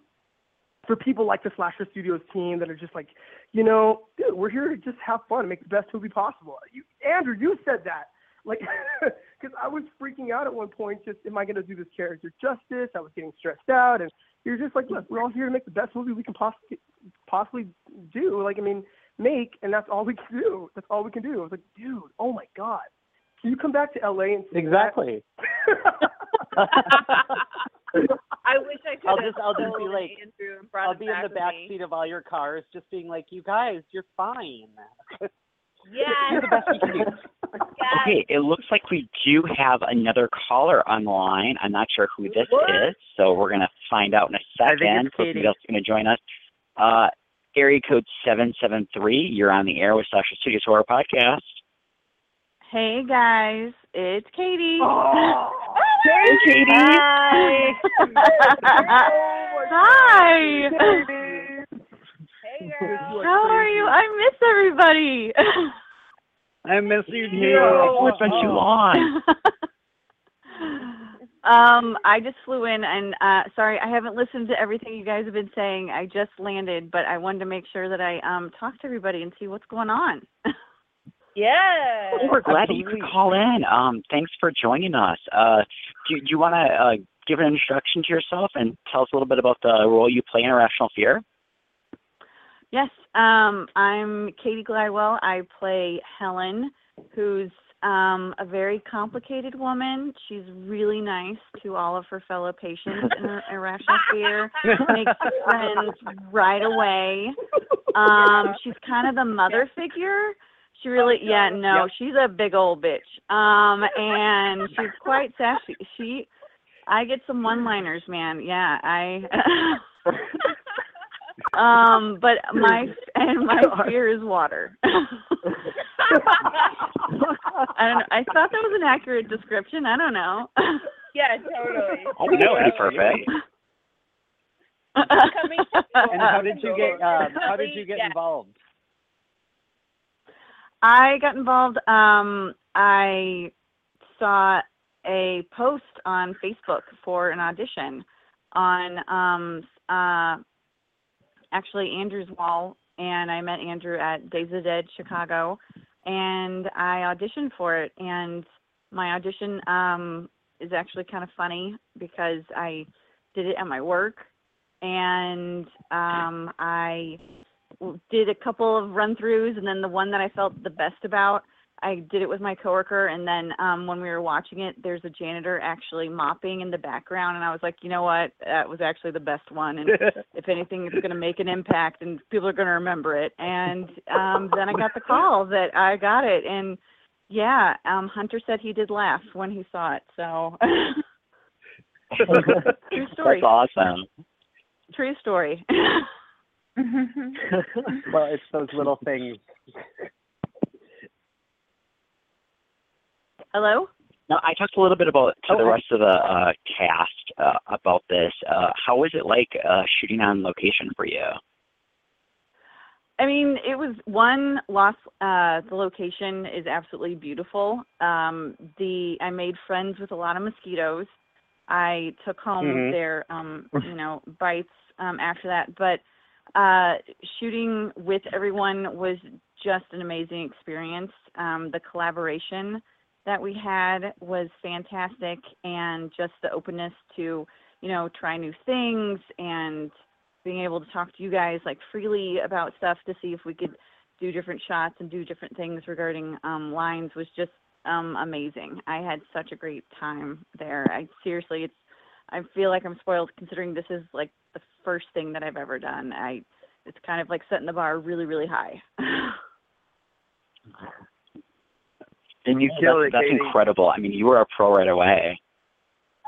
for people like the Slasher Studios team that are just like, you know, dude, we're here to just have fun and make the best movie possible. You, Andrew, you said that. Like, because I was freaking out at one point, just, am I going to do this character justice? I was getting stressed out. And you're just like, look, we're all here to make the best movie we can possibly, possibly do. Like, I mean, make, and that's all we can do. That's all we can do. I was like, dude, oh my God. Can you come back to LA and say that? Exactly. I wish I could I'll just I'll just be like Andrew and brought I'll be in the with back me. seat of all your cars, just being like, "You guys, you're fine." Yes. You're the best we can do. Okay, it looks like we do have another caller online. I'm not sure who this What? is, so we're gonna find out in a I think second. it's Hopefully Katie. else is gonna join us. Uh, area code seven seven three. You're on the air with Slasher Studios Horror Podcast. Hey guys, it's Katie. Oh, Hey, Katie. Hi. my Hi. Hey, girl. How are you? I miss everybody. I miss you too. It's been too long. Um, I just flew in and uh sorry, I haven't listened to everything you guys have been saying. I just landed, but I wanted to make sure that I um talk to everybody and see what's going on. Yeah. Well, we're glad that you could call in. Um, thanks for joining us. Uh, do, do you want to uh, give an introduction to yourself and tell us a little bit about the role you play in Irrational Fear? Yes, um, I'm Katie Glidewell. I play Helen, who's um, a very complicated woman. She's really nice to all of her fellow patients in Ir- Irrational Fear, makes friends right away. Um, she's kind of the mother figure. She really, yeah, no, she's a big old bitch. Um, and she's quite sassy. She, I get some one-liners, man. Yeah, I. um, but my and my fear is water. I don't know. I thought that was an accurate description. I don't know. Yeah, totally. Oh, no, it's perfect. And how did you get? Um, how did you get Yeah. involved? I got involved. Um, I saw a post on Facebook for an audition on um, uh, actually Andrew's wall, and I met Andrew at Days of the Dead Chicago, and I auditioned for it. And my audition um, is actually kind of funny because I did it at my work, and um, I did a couple of run throughs and then the one that I felt the best about I did it with my coworker and then um when we were watching it there's a janitor actually mopping in the background and I was like, you know what? That was actually the best one and if anything it's going to make an impact and people are going to remember it. And um then I got the call that I got it and yeah, um Hunter said he did laugh when he saw it. So True story. That's awesome. True story. well, it's those little things. Hello? Now, I talked a little bit about to the rest of the uh, cast uh, about this. Uh, how was it like uh, shooting on location for you? I mean, it was one loss. Uh, the location is absolutely beautiful. Um, the I made friends with a lot of mosquitoes. I took home Mhm. their, um, you know, bites um, after that. But uh, shooting with everyone was just an amazing experience. Um, the collaboration that we had was fantastic, and just the openness to, you know, try new things and being able to talk to you guys like freely about stuff to see if we could do different shots and do different things regarding um, lines was just um, amazing. I had such a great time there. I seriously, it's I feel like I'm spoiled considering this is like the first thing that I've ever done. I it's kind of like setting the bar really, really high. And you killed that's, it, that's Katie. incredible. I mean, you were a pro right away.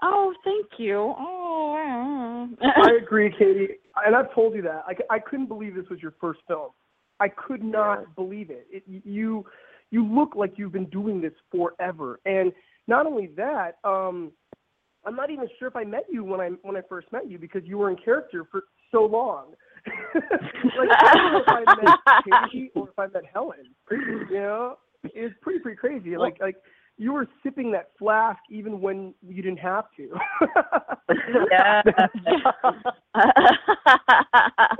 oh, thank you. Oh. I agree, Katie, and I've told you that. i couldn't believe this was your first film. I could not believe it. it. You you look like you've been doing this forever, and not only that, um, I'm not even sure if I met you when I when I first met you because you were in character for so long. like I don't know if I met Katie or if I met Helen. You know, it's pretty pretty crazy. Like like you were sipping that flask even when you didn't have to. Yeah.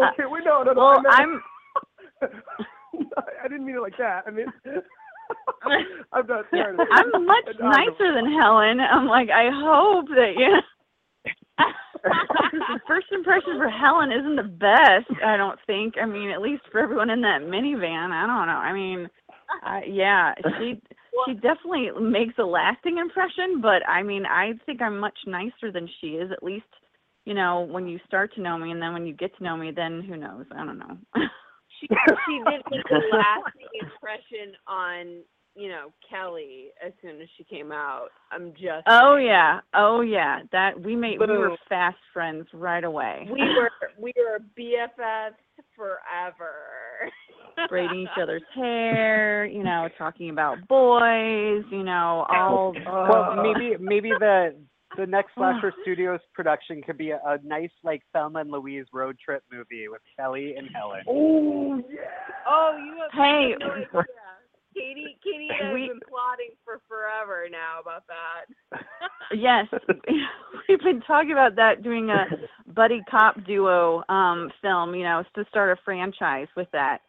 okay, wait, no, no, no. Well, I I'm. I didn't mean it like that. I mean, I'm not trying. I'm much I don't um, nicer than Helen. I'm like, I hope that you. the first impression for Helen isn't the best. I don't think. I mean, at least for everyone in that minivan. I don't know. I mean, uh, yeah, she she definitely makes a lasting impression. But I mean, I think I'm much nicer than she is. At least, you know, when you start to know me, and then when you get to know me, then who knows? I don't know. She she did make a lasting impression on you know Kelly as soon as she came out. I'm just Oh yeah, oh yeah. That we made we were fast friends right away. we were we were BFFs forever. Braiding each other's hair, you know, talking about boys, you know, all well, maybe maybe the the next Slasher Studios production could be a, a nice like Thelma and Louise road trip movie with Kelly and Helen. Oh yeah. Oh, you have Hey. no idea. Katie, Katie and I have We- been plotting for forever now about that. Yes, we've been talking about that doing a buddy cop duo um film. You know, to start a franchise with that.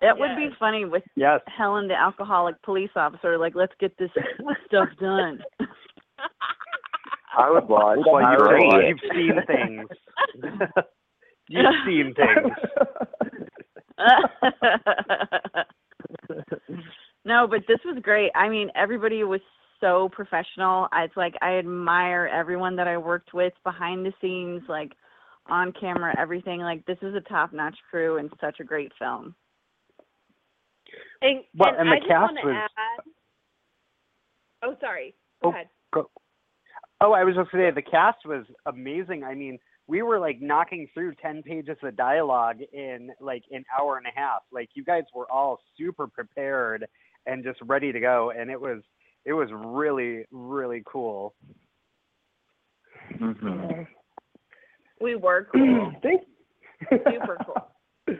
That would be funny with Yes. Helen, the alcoholic police officer. Like, let's get this stuff done. I would watch. Well, I you've, would watch. you've seen things. you've seen things. no, but this was great. I mean, everybody was so professional. It's like I admire everyone that I worked with behind the scenes, like on camera, everything. Like this is a top-notch crew and such a great film. And, Well, and, and the I just cast want to was- add. Oh, sorry. Go Oh, ahead. go- Oh, I was just gonna say the cast was amazing. I mean, we were like knocking through ten pages of dialogue in like an hour and a half. Like you guys were all super prepared and just ready to go, and it was it was really really cool. Mm-hmm. We were cool. Thank Super cool. I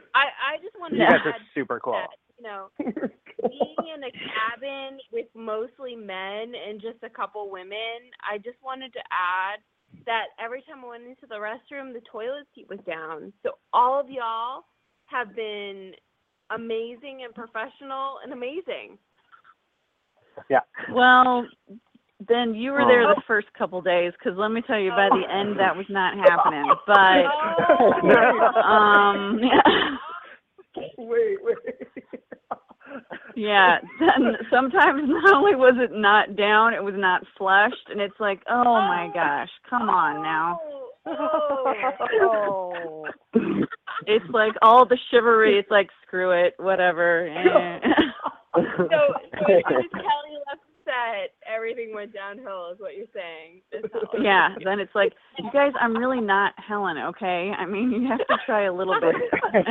I just wanted You to guys are add super cool. that you know being in a cabin with mostly men and just a couple women. I just wanted to add that every time I went into the restroom, the toilet seat was down. So all of y'all have been amazing and professional and amazing. Yeah. Well, then you were there Oh. the first couple days because let me tell you, by the end that was not happening. But um, Wait, wait. Yeah, then sometimes not only was it not down, it was not flushed, and it's like, oh my gosh, come on now. Oh. It's like all the chivalry. It's like screw it, whatever. eh. So, so as soon as Kelly left the set, everything went downhill, is what you're saying. Is yeah, then it's like, you guys, I'm really not Helen, okay? I mean, you have to try a little bit.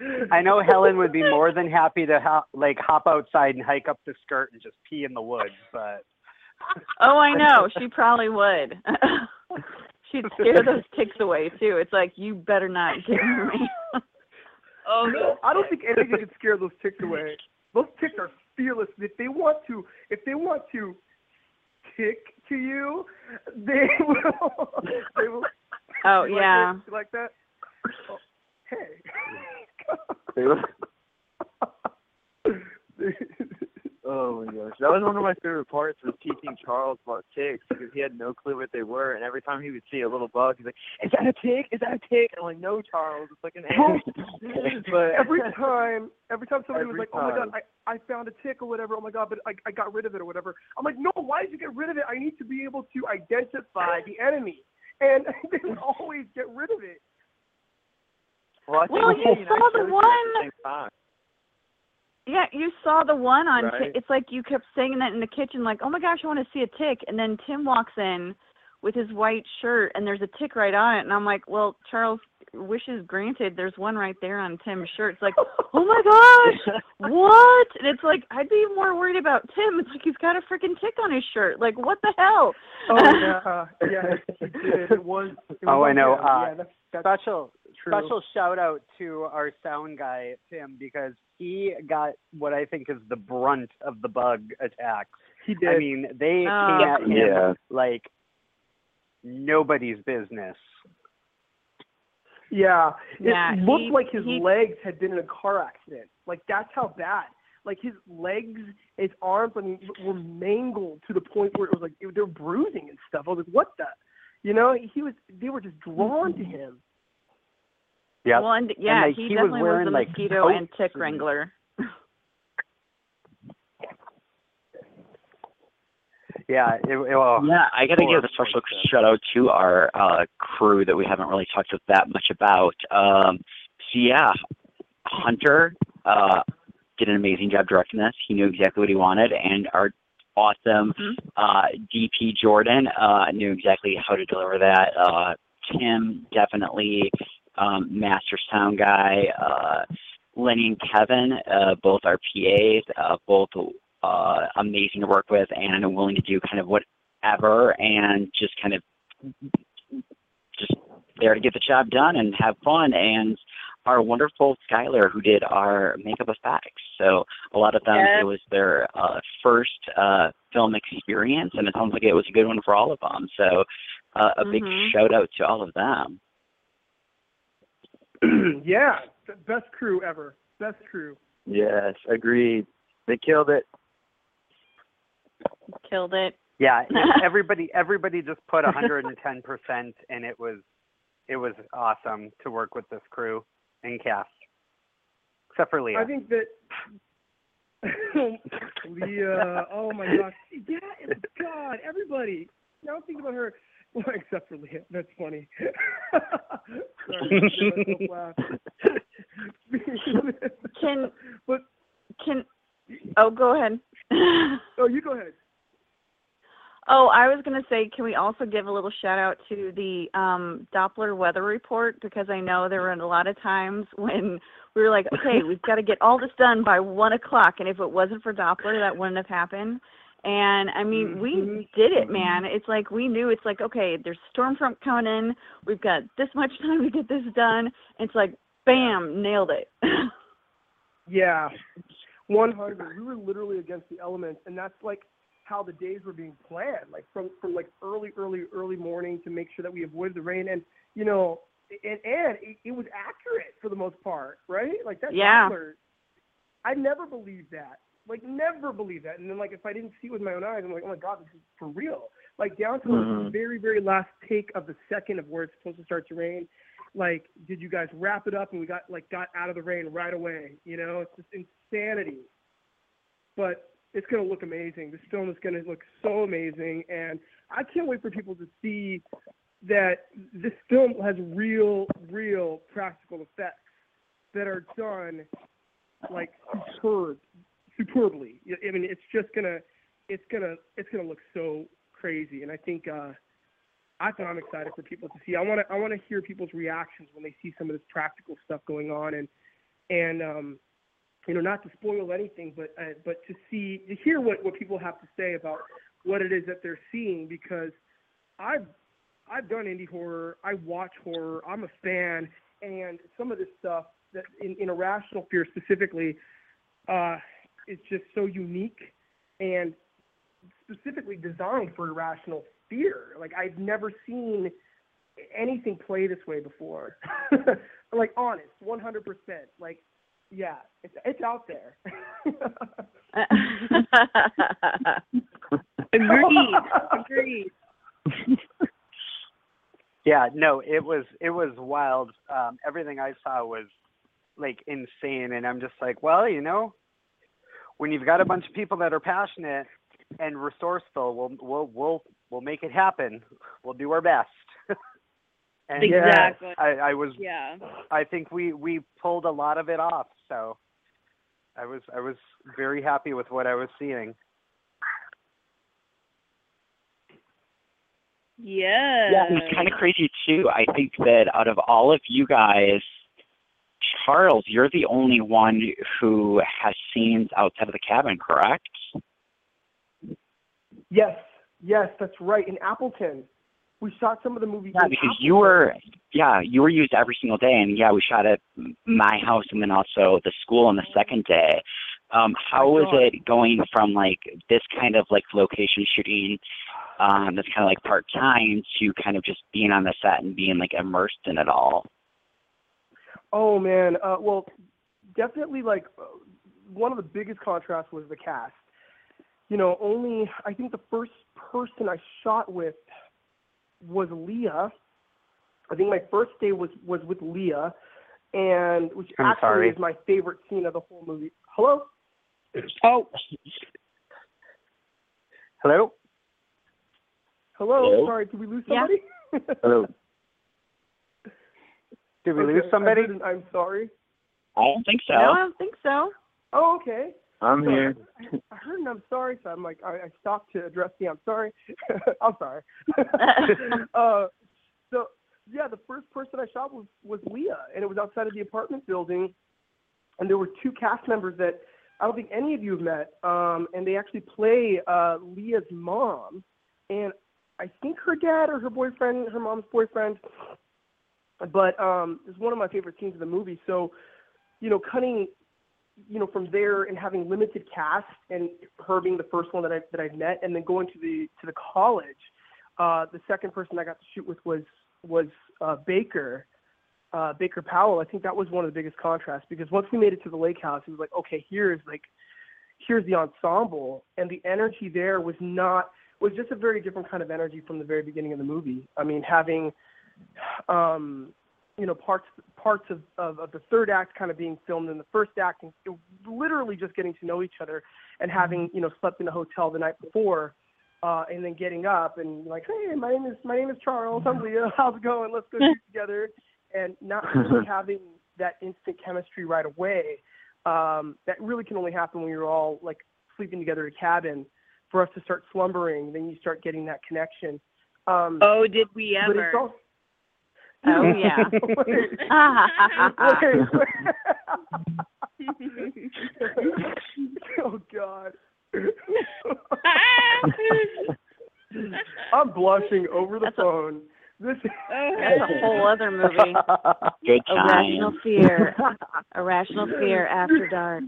I know Helen would be more than happy to hop, like hop outside and hike up the skirt and just pee in the woods, but oh, I know. She probably would. She'd scare those ticks away too. It's like you better not get near me. Oh, no, I don't think anything can scare those ticks away. Those ticks are fearless. If they want to, if they want to tick to you, they will. They will. Oh You like yeah. it? You like that? Oh, hey. oh my gosh, that was one of my favorite parts was teaching Charles about ticks because he had no clue what they were, and every time he would see a little bug, he's like, "Is that a tick? Is that a tick?" And I'm like, "No, Charles, it's like an ant." but every time, every time somebody was Every like, "Oh my god. I, I found a tick or whatever," oh my god, but I, I got rid of it or whatever. I'm like, "No, why did you get rid of it? I need to be able to identify the enemy." And they would always get rid of it. Well, I think Well, you saw the showed you at one- time. Yeah, you saw the one on. Right. Ti- it's like you kept saying that in the kitchen, like, "Oh my gosh, I want to see a tick," and then Tim walks in with his white shirt, and there's a tick right on it, and I'm like, "Well, Charles, wishes granted. There's one right there on Tim's shirt." It's like, "Oh my gosh, what?" And it's like I'd be more worried about Tim. It's like he's got a freaking tick on his shirt. Like, what the hell? Oh yeah, yeah, he did. It was. It was Oh, I know. him. Uh, yeah, that's, that's special true. special shout out to our sound guy Tim because he got what I think is the brunt of the bug attacks. He did. I mean, they Oh. came at him Yeah. like nobody's business. Yeah, it Yeah, looked he- like his he- legs had been in a car accident. Like that's how bad. Like his legs, his arms, I mean, were mangled to the point where it was like they were bruising and stuff. I was like, what the? You know, he was. They were just drawn to him. Yeah. Well, and yeah, like, he, he was definitely was, wearing, the like, mosquito and coats tick and- wrangler. Yeah. It, it, well, Yeah, I got to give a special shout out to our uh, crew that we haven't really talked that much about. Um, so yeah, Hunter uh, did an amazing job directing this. He knew exactly what he wanted, and our awesome uh, DP Jordan uh, knew exactly how to deliver that. Uh, Tim definitely um, master sound guy. Uh, Lenny and Kevin, uh, both our PAs, uh, both uh, amazing to work with and willing to do kind of whatever and just kind of just there to get the job done and have fun. And our wonderful Skylar, who did our makeup effects. So a lot of them, Yes. it was their uh, first uh, film experience, and it sounds like it was a good one for all of them. So uh, a big Mhm. shout out to all of them. yeah, best crew ever. Best crew. Yes, agreed. They killed it. Killed it. Yeah, everybody everybody just put 110% and it was it was awesome to work with this crew and cast. Except for Leah. I think that Leah. Oh my gosh. Yeah. God. Everybody. Now I'm thinking about her. Well, except for Leah. That's funny. Sorry, I made myself laugh. Can but can oh go ahead. oh, you go ahead. Oh, I was gonna say, can we also give a little shout out to the um, Doppler weather report because I know there were a lot of times when we were like, okay, we've got to get all this done by one o'clock, and if it wasn't for Doppler, that wouldn't have happened. And I mean, we did it, man. It's like we knew. It's like, okay, there's storm front coming in. We've got this much time to get this done. It's like, bam, nailed it. Yeah, 100. We were literally against the elements, and that's like how the days were being planned, like from from like early, early, early morning to make sure that we avoided the rain, and you know, and and it, it was accurate for the most part, right? Like that. Yeah. I never believed that. Like never believed that, and then like if I didn't see it with my own eyes, I'm like, oh my god, this is for real. Like down to like, the mm-hmm. very, very last take of the second of where it's supposed to start to rain, like did you guys wrap it up and we got like got out of the rain right away you know it's just insanity but it's going to look amazing this film is going to look so amazing and i can't wait for people to see that this film has real real practical effects that are done like superb superbly i mean it's just to it's to it's to look so crazy and i think uh I think I'm excited for people to see. I want to I want to hear people's reactions when they see some of this practical stuff going on, and and um, you know, not to spoil anything, but uh, but to see to hear what what people have to say about what it is that they're seeing because I've I've done indie horror, I watch horror, I'm a fan, and some of this stuff that in, in Irrational Fear specifically, uh, is just so unique and specifically designed for irrational fear. Like I've never seen anything play this way before. like honest, one hundred percent. Like yeah, it's it's out there. Agreed. Agreed. Yeah, no, it was it was wild. Um, everything I saw was like insane, and I'm just like, well, you know, when you've got a bunch of people that are passionate and resourceful, we'll we'll we'll we'll make it happen. We'll do our best. And Exactly. I, I was Yeah. I think we we pulled a lot of it off. So I was I was very happy with what I was seeing. Yes. Yeah, and it's kind of crazy too. I think that out of all of you guys, Charles, you're the only one who has scenes outside of the cabin, correct? yes, yes, that's right. In Appleton, we shot some of the movies. Yeah, because you were, yeah, you were used every single day, and yeah, we shot at my house and then also the school on the second day. Um, how was it going from like this kind of like location shooting, um, that's kind of like part time to kind of just being on the set and being like immersed in it all? Oh man, uh, well, definitely like one of the biggest contrasts was the cast. You know, only I think the first person I shot with was Leah. I think my first day was was with Leah, and which I'm actually sorry. is my favorite scene of the whole movie. Hello. Oh. Hello. Hello. Hello? Sorry, did we lose Yeah. somebody? Hello. Did we lose Okay, I somebody? I'm sorry. I don't think so. No, I don't think so. Oh, okay. I'm So, here. I, I heard an I'm sorry, so I'm like, I, I stopped to address the I'm sorry. I'm sorry. uh, so yeah, the first person I shot was was Leah, and it was outside of the apartment building, and there were two cast members that I don't think any of you have met. Um, and they actually play uh, Leah's mom, and I think her dad or her boyfriend, her mom's boyfriend. But um, it's one of my favorite scenes of the movie. So, you know, cutting, you know, from there and having limited cast, and her being the first one that I that I met, and then going to the to the college. Uh, the second person I got to shoot with was was uh, Baker, uh, Baker Powell. I think that was one of the biggest contrasts because once we made it to the lake house, it was like, okay, here's like, here's the ensemble, and the energy there was not was just a very different kind of energy from the very beginning of the movie. I mean, having, um, you know, parts parts of, of, of the third act kind of being filmed in the first act, and literally just getting to know each other, and having you know slept in a hotel the night before uh, and then getting up and like, hey, my name is my name is Charles. I'm Leah. How's it going? Let's go shoot together. And not really having that instant chemistry right away. Um, that really can only happen when you're all like sleeping together in a cabin. For us to start slumbering, then you start getting that connection. Um, Oh, did we but ever? It's also, Oh yeah. oh God. I'm blushing over the phone. This That's a whole other movie. Good Irrational time. Fear. Irrational Fear After Dark.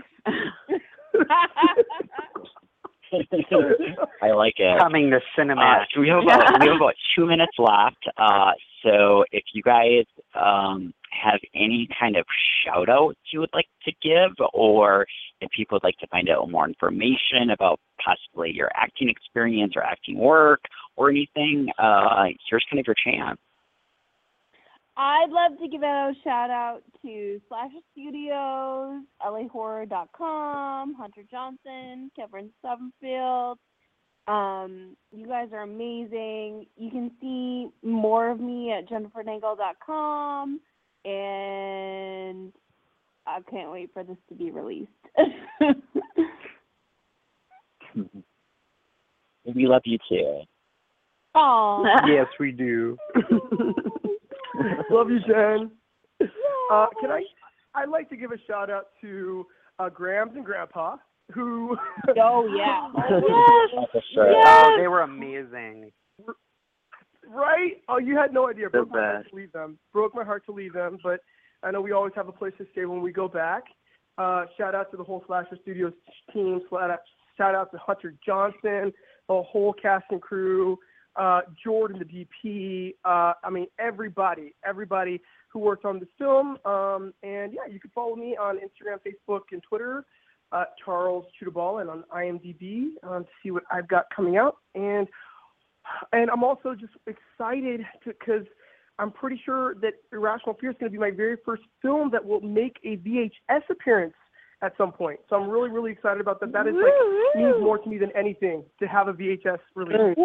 I like it. Coming to Uh, cinema. so we have about we have about two minutes left. Uh, so if you guys um, have any kind of shout outs you would like to give, or if people would like to find out more information about possibly your acting experience or acting work or anything, uh, here's kind of your chance. I'd love to give a shout out to Slasher Studios, LAHorror.com, Hunter Johnson, Kevin Sommerfield. Um, you guys are amazing. You can see more of me at JenniferNangle.com, and I can't wait for this to be released. We love you too. Aw. yes, we do. Love you, Jen. Uh, can I? I'd like to give a shout out to uh, Grams and Grandpa, who. oh yeah. For sure. Oh, they were amazing. Right? Oh, you had no idea. It The broke my heart to leave them. Broke my heart to leave them, but I know we always have a place to stay when we go back. Uh, shout out to the whole Slasher Studios team. Shout out, shout out to Hunter Johnson, the whole cast and crew, uh, Jordan, the DP. Uh, I mean, everybody, everybody who worked on this film. Um, and yeah, you can follow me on Instagram, Facebook, and Twitter. Uh, Charles Chudabal and on IMDb um, to see what I've got coming out. And and I'm also just excited because I'm pretty sure that Irrational Fear is going to be my very first film that will make a VHS appearance at some point. So I'm really, really excited about that. That is like means more to me than anything to have a VHS release.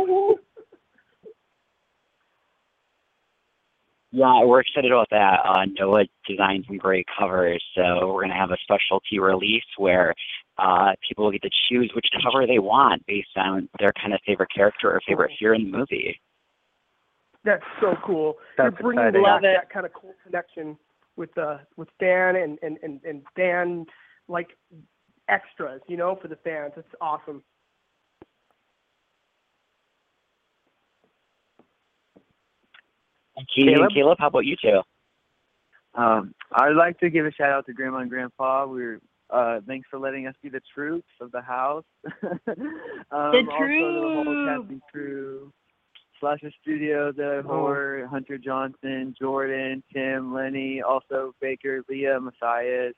Yeah, we're excited about that. Uh, Noah designed some great covers, so we're going to have a specialty release where uh, people will get to choose which cover they want based on their kind of favorite character or favorite fear in the movie. That's so cool. That's You're bringing exciting. back Love that kind of cool connection with uh with Dan and and and, and Dan like extras, you know, for the fans. It's awesome. Katie Caleb? and Caleb, how about you two? Um, I'd like to give a shout out to Grandma and Grandpa. We're uh, thanks for letting us be the troops of the house. um, Also to the whole troops. casting crew, Slasher Studios, uh, Horror, Hunter Johnson, Jordan, Tim, Lenny, also Baker, Leah, Matthias,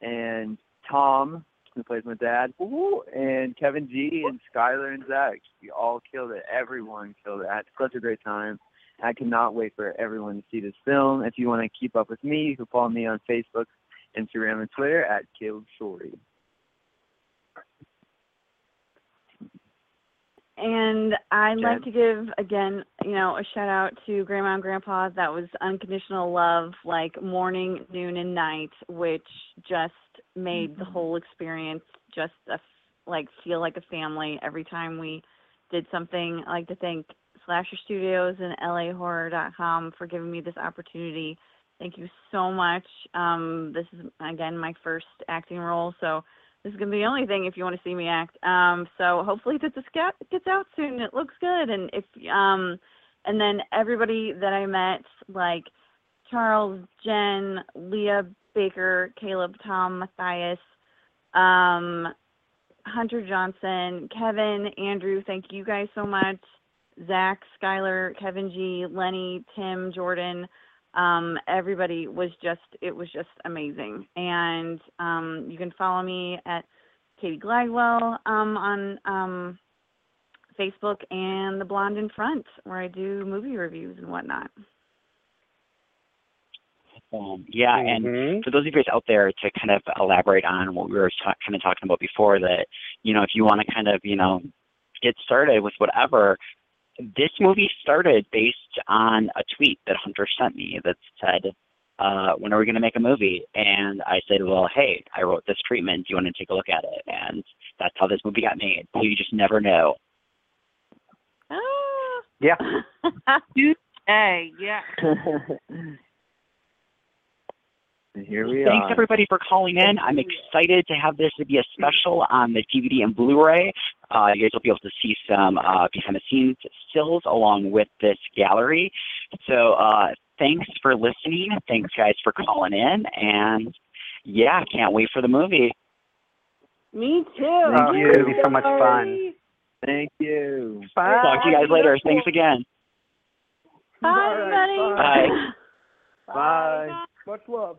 and Tom, who plays my dad, Woo! and Kevin G and Skylar and Zach. We all killed it. Everyone killed it. I had such a great time. I cannot wait for everyone to see this film. If you want to keep up with me, you can follow me on Facebook, Instagram, and Twitter at Caleb Shorty. And I'd like to give again, you know, a shout out to Grandma and Grandpa. That was unconditional love, like morning, noon, and night, which just made the mm-hmm. whole experience just a, like feel like a family every time we did something. I'd like to thank Slasher Studios and LAHorror.com for giving me this opportunity. Thank you so much. Um, this is again my first acting role, so this is gonna be the only thing if you want to see me act. Um, so hopefully this get, gets out soon. It looks good, and if um, and then everybody that I met, like Charles, Jen, Leah Baker, Caleb, Tom, Matthias, um, Hunter Johnson, Kevin, Andrew. Thank you guys so much. Zach, Skylar, Kevin G, Lenny, Tim, Jordan. Um, everybody was just it was just amazing. And um, you can follow me at Katie Gladwell um, on um, Facebook and the Blonde in Front, where I do movie reviews and whatnot. Um, yeah, Mhm. and for those of you guys out there to kind of elaborate on what we were ta- kind of talking about before, that you know, if you want to kind of you know get started with whatever, this movie started based on a tweet that Hunter sent me that said, uh, "When are we going to make a movie?" And I said, "Well, hey, I wrote this treatment. Do you want to take a look at it?" And that's how this movie got made. So you just never know. Yeah. Hey, yeah. And here we Thanks are. everybody for calling in. I'm excited to have this to be a special on the DVD and Blu-ray. Uh, you guys will be able to see some uh, behind the scenes stills along with this gallery. So uh, thanks for listening. Thanks guys for calling in, and yeah, can't wait for the movie. Me too. Thank Oh, it's gonna be so much fun. Thank you. Bye. Talk to you guys later. Thanks again. Bye, everybody. Bye. Bye. Much love.